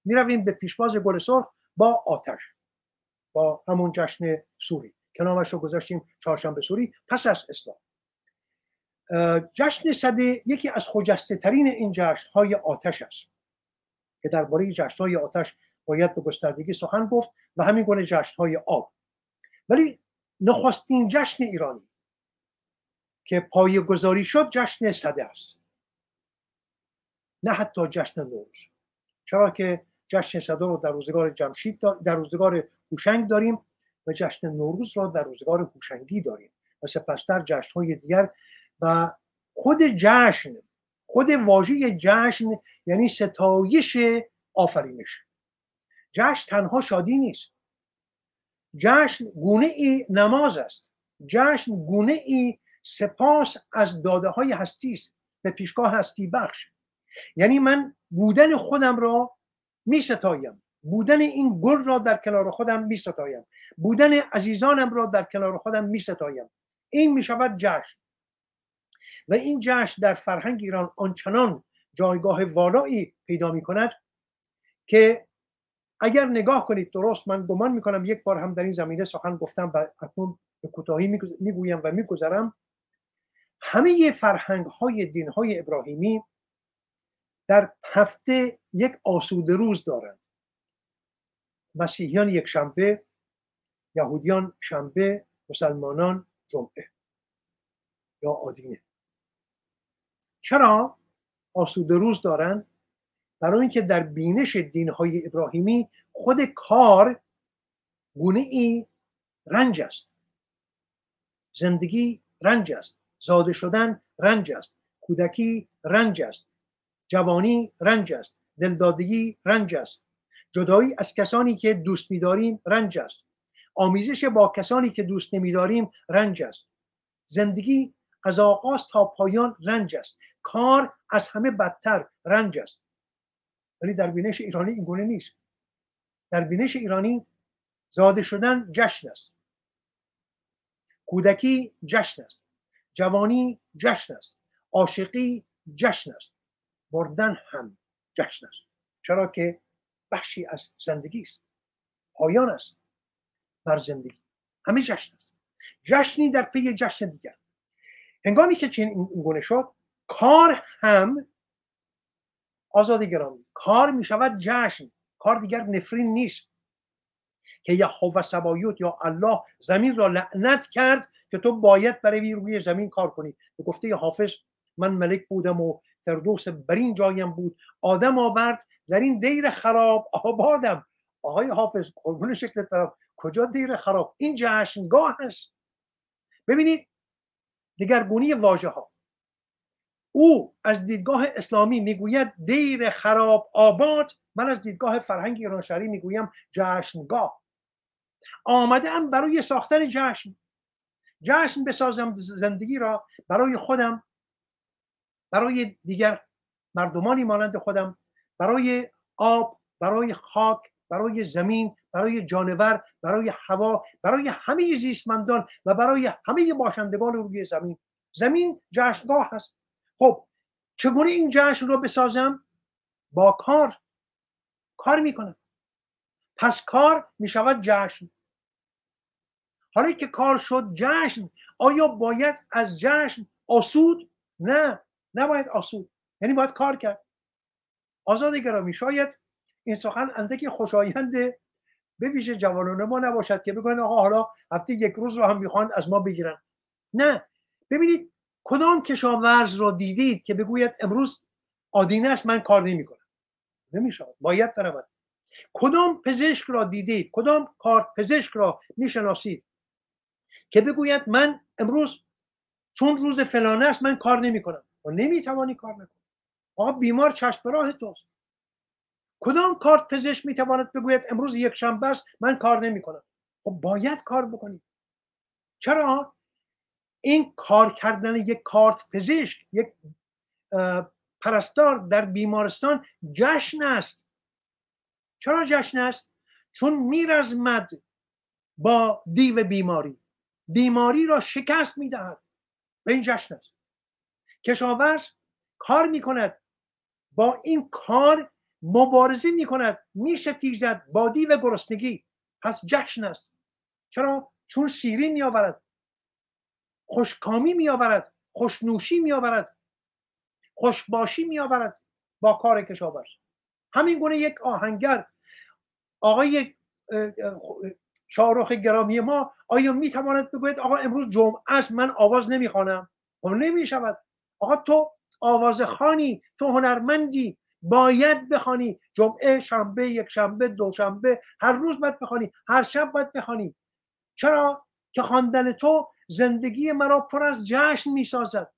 می‌رویم به پیشواز گل سرخ با آتش با همون جشن سوری. که نامش رو گذاشتیم چهارشنبه سوری پس از اسلام. جشن صده یکی از خجسته ترین این جشن های آتش است که درباره جشن های آتش باید به گستردگی سخن گفت و همین گونه جشن های آب. ولی نخستین جشن ایرانی که پایه گذاری شد جشن صده است. نه حتی جشن نوروز. چرا که جشن صده رو در روزگار جمشید در روزگار هوشنگ داریم و جشن نوروز را در روزگار هوشنگی داریم. و سپستر جشن های دیگر و خود جشن خود واژه جشن یعنی ستایش آفرینش. جشن تنها شادی نیست. جشن گونه ای نماز است. جشن گونه ای سپاس از داده های هستی است. به پیشگاه هستی بخش. یعنی من بودن خودم را می ستایم بودن این گل را در کنار خودم می ستایم بودن عزیزانم را در کنار خودم می ستایم این می شود جشن. و این جشن در فرهنگ ایران آنچنان جایگاه والایی پیدا می کند که اگر نگاه کنید درست من گمان می کنم یک بار هم در این زمینه سخن گفتم و اکنون به کوتاهی می‌گویم و میگذرم. همه فرهنگ های دین های ابراهیمی در هفته یک آسوده روز دارند مسیحیان یک شنبه یهودیان شنبه مسلمانان جمعه یا آدینه. چرا آسوده روز دارند برای اینکه در بینش دین های ابراهیمی خود کار گونه ای رنج است. زندگی رنج است. زاده شدن رنج است. کودکی رنج است. جوانی رنج است دلدادگی رنج است. جدایی از کسانی که دوست میداریم رنج است. آمیزش با کسانی که دوست نمیداریم رنج است. زندگی از آغاز تا پایان رنج است. کار از همه بدتر رنج است. ولی در بینش ایرانی این گونه نیست. در بینش ایرانی زاده شدن جشن است. کودکی جشن است. جوانی جشن است. عاشقی جشن است. مردن هم جشن است. چرا که بخشی از زندگی است. پایان است بر زندگی. همه جشن است. جشنی در پی جشن دیگر. هنگامی که چنین گونه شد کار هم آزادی گرامی. کار می شود جشن. کار دیگر نفرین نیست. که یهوه سبایوت یا الله زمین را لعنت کرد که تو باید برای روی زمین کار کنی. به گفته حافظ من ملک بودم و فردوس برین جایم بود. آدم آورد در این دیر خراب آبادم. آقای حافظ قربون شکلت برم. کجا دیر خراب؟ این جشنگاه هست ببینید دگرگونی واژه ها او از دیدگاه اسلامی می‌گوید دیر خراب آباد من از دیدگاه فرهنگ ایران شهری می‌گویم جشنگاه. آمده ام برای ساختن جشن. جشن بسازم زندگی را برای خودم. برای دیگر مردمانی مانند خودم برای آب برای خاک برای زمین برای جانور برای هوا برای همه زیستمندان و برای همه باشندگان روی زمین. زمین جشنگاه هست خب چگونه این جشن رو بسازم؟ با کار. کار می‌کنم. پس کار می‌شود جشن. حالا که کار شد جشن آیا باید از جشن آسود؟ نه. نباید آسود. یعنی باید کار کرد. آزاد گرامی شاید این سخن اندکی خوشایند به ویژه جوانان ما نباشد که بگن آقا حالا هفته یک روز رو هم می‌خواند از ما بگیرن. نه. ببینید کدام کشاورز را دیدید که بگوید امروز آدینه است من کار نمی‌کنم. نمیشه باید برود. کدام پزشک را دیدید؟ کدام کار پزشک را می‌شناسید که بگوید من امروز چون روز فلانه است من کار نمی کنم و نمی‌توانی کار نکنی آقا بیمار چشم راه توست. کدام کارت پزشک می‌تواند بگوید امروز یک شنبه است من کار نمی‌کنم؟ خب باید کار بکنی. چرا؟ این کار کردن یک کارت پزشک یک پرستار در بیمارستان جشن است. چرا جشن است؟ چون میرزمد با دیو بیماری. بیماری را شکست می‌دهد. به این جشن است. کشاورز کار می‌کند با این کار مبارزه می‌کند میشتیزد با دیو گرسنگی. پس جشن است. چرا؟ چون سیری میآورد. خوشکامی میآورد خوشنوشی میآورد خوشباشی میآورد با کار کشاورز. همین گونه یک آهنگر آقای شاهرخ گرامی ما آیا می‌تواند بگوید آقا امروز جمعه است من آواز نمی‌خوانم؟ خب نمی‌شود. آقا تو آواز خانی تو هنرمندی باید بخوانی جمعه شنبه یک شنبه دوشنبه هر روز باید بخوانی هر شب باید بخوانی. چرا؟ که خواندن تو زندگی مرا پر از جشن می‌سازد.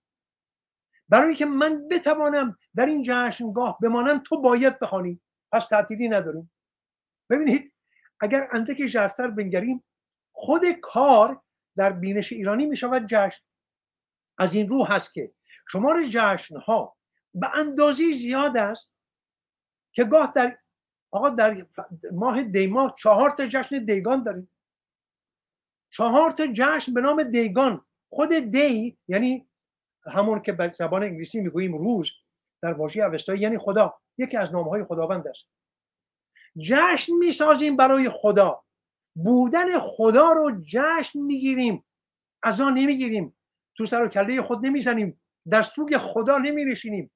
برای که من بتوانم در این جشنگاه بمانم تو باید بخوانی. پس تعطیلی نداریم. ببینید اگر اندک جرفتر بنگریم خود کار در بینش ایرانی می شود جشن. از این رو هست که شمار جشن ها به اندازی زیاد است که گاه در آقا در ماه دیماه چهار تا جشن دیگان داریم. چهار تا جشن به نام دیگان. خود دی یعنی همون که به زبان انگلیسی می‌گوییم روز در واژه اوستایی یعنی خدا. یکی از نامهای خداوند است. جشن می‌سازیم برای خدا. بودن خدا رو جشن می‌گیریم. از آن نمی‌گیریم. تو سر و کله خود نمی‌زنیم. در سوگ خدا نمیرشینیم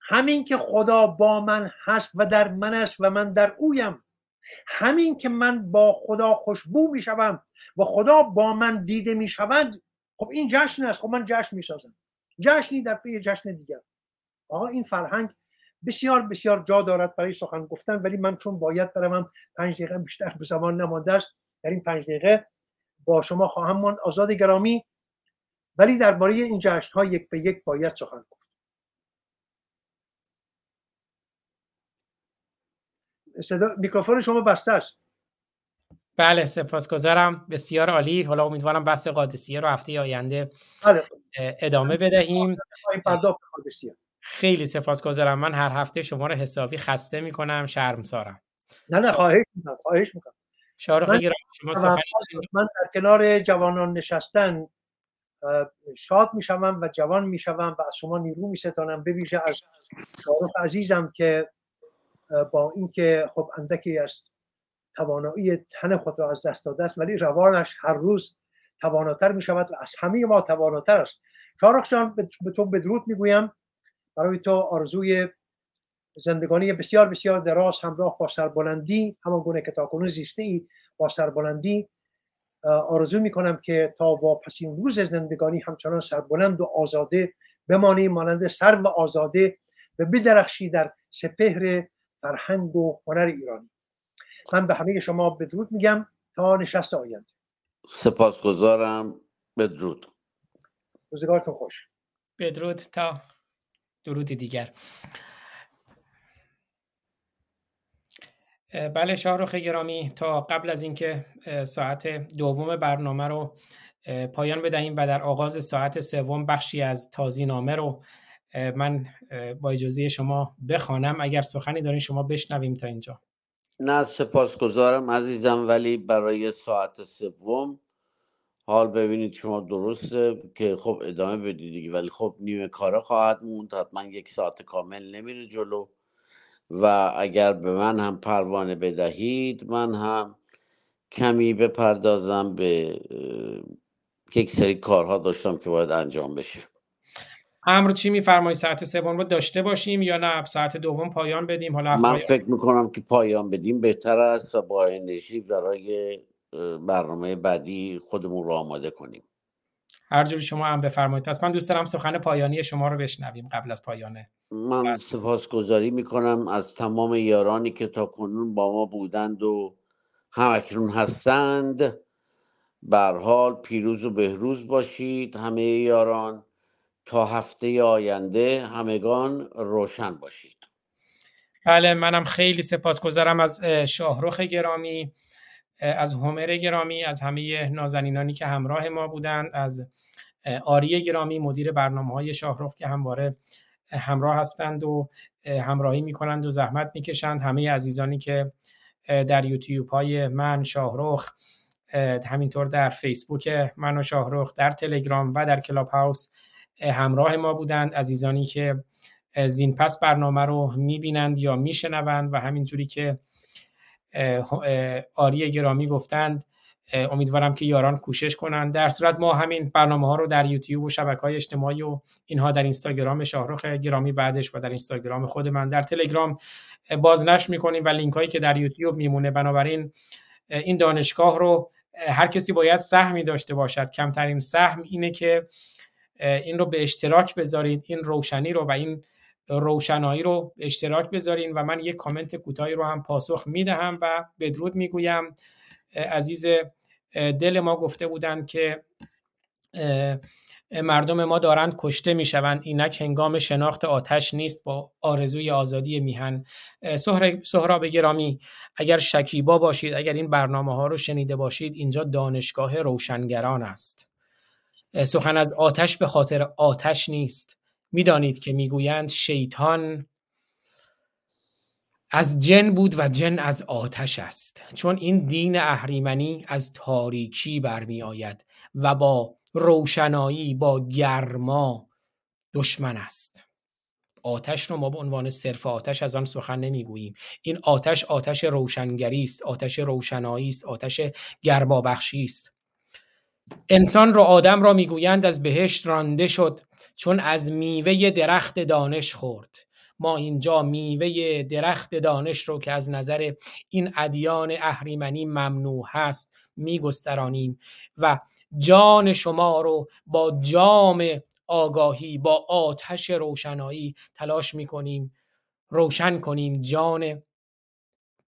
همین که خدا با من هست و در من است و من در اویم. همین که من با خدا خوشبو می‌شوم و خدا با من دیده می‌شود خب این جشن است. خب من جشن می‌سازم. جشنی در پی جشن دیگر. آقا این فرهنگ بسیار بسیار جا دارد برای سخن گفتن ولی من چون باید بروم پنج دقیقه بیشتر به زمان نمانده است. در این پنج دقیقه با شما خواهم ماند. آزاد گرامی ولی درباره این جشن ها یک به یک باید سخن گفت. صدا میکروفون شما بسته است. بله سپاسگزارم. بسیار عالی. حالا امیدوارم بحث قادسیه رو هفته آینده بله. ادامه بدهیم. خیلی سپاسگزارم. من هر هفته شما رو حسابی خسته می‌کنم. شرمسارم. نه نه خواهش می‌کنم خواهش می‌کنم. من, شما من در کنار جوانان نشستن شاد می‌شوم و جوان می‌شوم و از شما نیرو میستانم. بویژه از شارخ عزیزم که با اینکه خب اندکی است توانایی تن خود را از دست داده است ولی روانش هر روز تواناتر می شود و از همه ما تواناتر است. شارخ جان به تو بدرود می‌گویم. برای تو آرزوی زندگانی بسیار بسیار دراز همراه با سربلندی همان گونه که تاکنون زیسته ای با سربلندی آرزو می کنم که تا واپسین روز زندگانی همچنان سربلند و آزاده بمانی مانند سر و آزاده و بدرخشی در سپهر فرهنگ و هنر ایرانی. من به همه شما بدرود میگم تا نشست آینده. سپاسگزارم. بدرود. روزگارتون خوش. بدرود تا درودی دیگر. بله شاهروخ گرامی تا قبل از اینکه ساعت دوم برنامه رو پایان بدهیم و در آغاز ساعت سوم بخشی از تازی نامه رو من با اجازه شما بخوانم. اگر سخنی دارین شما بشنویم تا اینجا. نه سپاسگزارم عزیزم. ولی برای ساعت سوم حال ببینید شما درسته که خب ادامه بدید ولی خب نیمه کاره خواهد موند. حتما یک ساعت کامل نمیره جلو. و اگر به من هم پروانه بدهید من هم کمی بپردازم به یک سری کارها داشتم که باید انجام بشه. امر چی میفرمایید ساعت سوم رو داشته باشیم یا نه؟ ساعت دوم پایان بدیم؟ حالا من فکر می‌کنم که پایان بدیم بهتر است و با انرژی برای برنامه بعدی خودمون رو آماده کنیم. هر جوری شما هم بفرمایید. پس من دوست دارم سخن پایانی شما رو بشنویم قبل از پایانه من سپاسگزاری می‌کنم از تمام یارانی که تا کنون با ما بودند و همکنون هستند. بر حال پیروز و بهروز باشید همه یاران. تا هفته آینده همگان روشن باشید. بله منم خیلی سپاسگزارم از شاهرخ گرامی. از همر گرامی از همه نازنینانی که همراه ما بودند از آریه گرامی مدیر برنامه های شاهرخ که همواره همراه هستند و همراهی می‌کنند و زحمت می‌کشند. همه عزیزانی که در یوتیوب های من شاهرخ همینطور در فیسبوک من و شاهرخ در تلگرام و در کلاب هاوس همراه ما بودند. عزیزانی که زین پس برنامه رو می‌بینند یا میشنوند و همینجوری که آری گرامی گفتند امیدوارم که یاران کوشش کنند. در صورت ما همین برنامه ها رو در یوتیوب و شبکه های اجتماعی و اینها در اینستاگرام شاهرخ گرامی بعدش و در اینستاگرام خود من. در تلگرام بازنشر می‌کنیم و لینک هایی که در یوتیوب میمونه. بنابراین این دانشگاه رو هر کسی باید سهمی داشته باشد. کمترین سهم اینه که این رو به اشتراک بذارید این روشنی رو و این روشنایی رو اشتراک بذارین و من یک کامنت کوتاهی رو هم پاسخ می‌دهم و بدرود می‌گویم. عزیز دل ما گفته بودند که مردم ما دارند کشته می‌شوند. اینک هنگام شناخت آتش نیست با آرزوی آزادی میهن. سهراب گرامی اگر شکیبا باشید اگر این برنامه ها رو شنیده باشید اینجا دانشگاه روشنگران است. سخن از آتش به خاطر آتش نیست. می‌دانید که می‌گویند شیطان از جن بود و جن از آتش است. چون این دین اهریمنی از تاریکی برمی آید و با روشنایی با گرما دشمن است. آتش رو ما به عنوان صرف آتش از آن سخن نمی‌گوییم. این آتش آتش روشنگری است آتش روشنایی است آتش گرمابخشی است. انسان را آدم را می‌گویند از بهشت رانده شد چون از میوه درخت دانش خورد. ما اینجا میوه درخت دانش رو که از نظر این ادیان اهریمنی ممنوع هست میگسترانیم و جان شما رو با جام آگاهی با آتش روشنایی تلاش می‌کنیم روشن کنیم. جان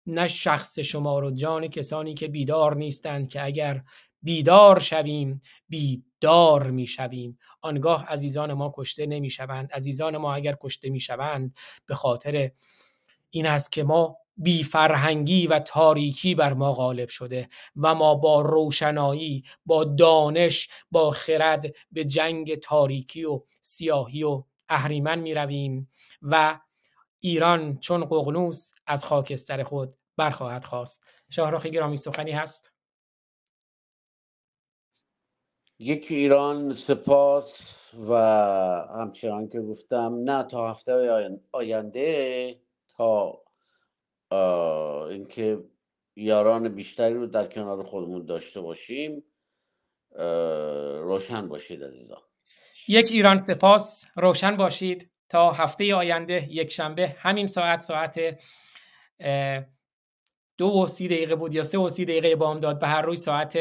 نه شخص شما رو جان کسانی که بیدار نیستند که اگر بیدار شویم بیدار می‌شویم. آنگاه عزیزان ما کشته نمی‌شوند. عزیزان ما اگر کشته می‌شوند به خاطر این است که ما بی فرهنگی و تاریکی بر ما غالب شده و ما با روشنایی با دانش با خرد به جنگ تاریکی و سیاهی و اهریمن می رویم و ایران چون قغنوس از خاکستر خود برخواهد خواست. شاهرخ گرامی سخنی هست. یک ایران سپاس و همچنان که گفتم نه تا هفته آینده تا اینکه یاران بیشتری رو در کنار خودمون داشته باشیم. روشن باشید عزیزان. یک ایران سپاس. روشن باشید. تا هفته آینده یک شنبه همین ساعت ساعت دو و سی دقیقه بود یا سه و سی دقیقه داد به هر روی ساعت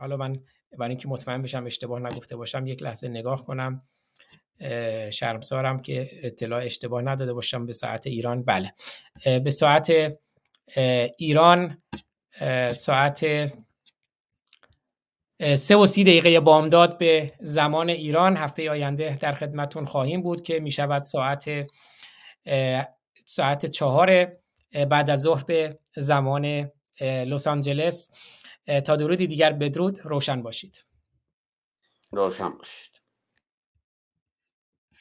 حالا من برای اینکه مطمئن بشم اشتباه نگفته باشم یک لحظه نگاه کنم. شرمسارم که اطلاع اشتباه نداده باشم به ساعت ایران. بله. به ساعت ایران ساعت سه و سی دقیقه بامداد به زمان ایران. هفته آینده در خدمتون خواهیم بود که می شود ساعت ساعت چهار بعد از ظهر به زمان لس آنجلس. تا درودی دیگر بدرود روشن باشید. روشن باشید.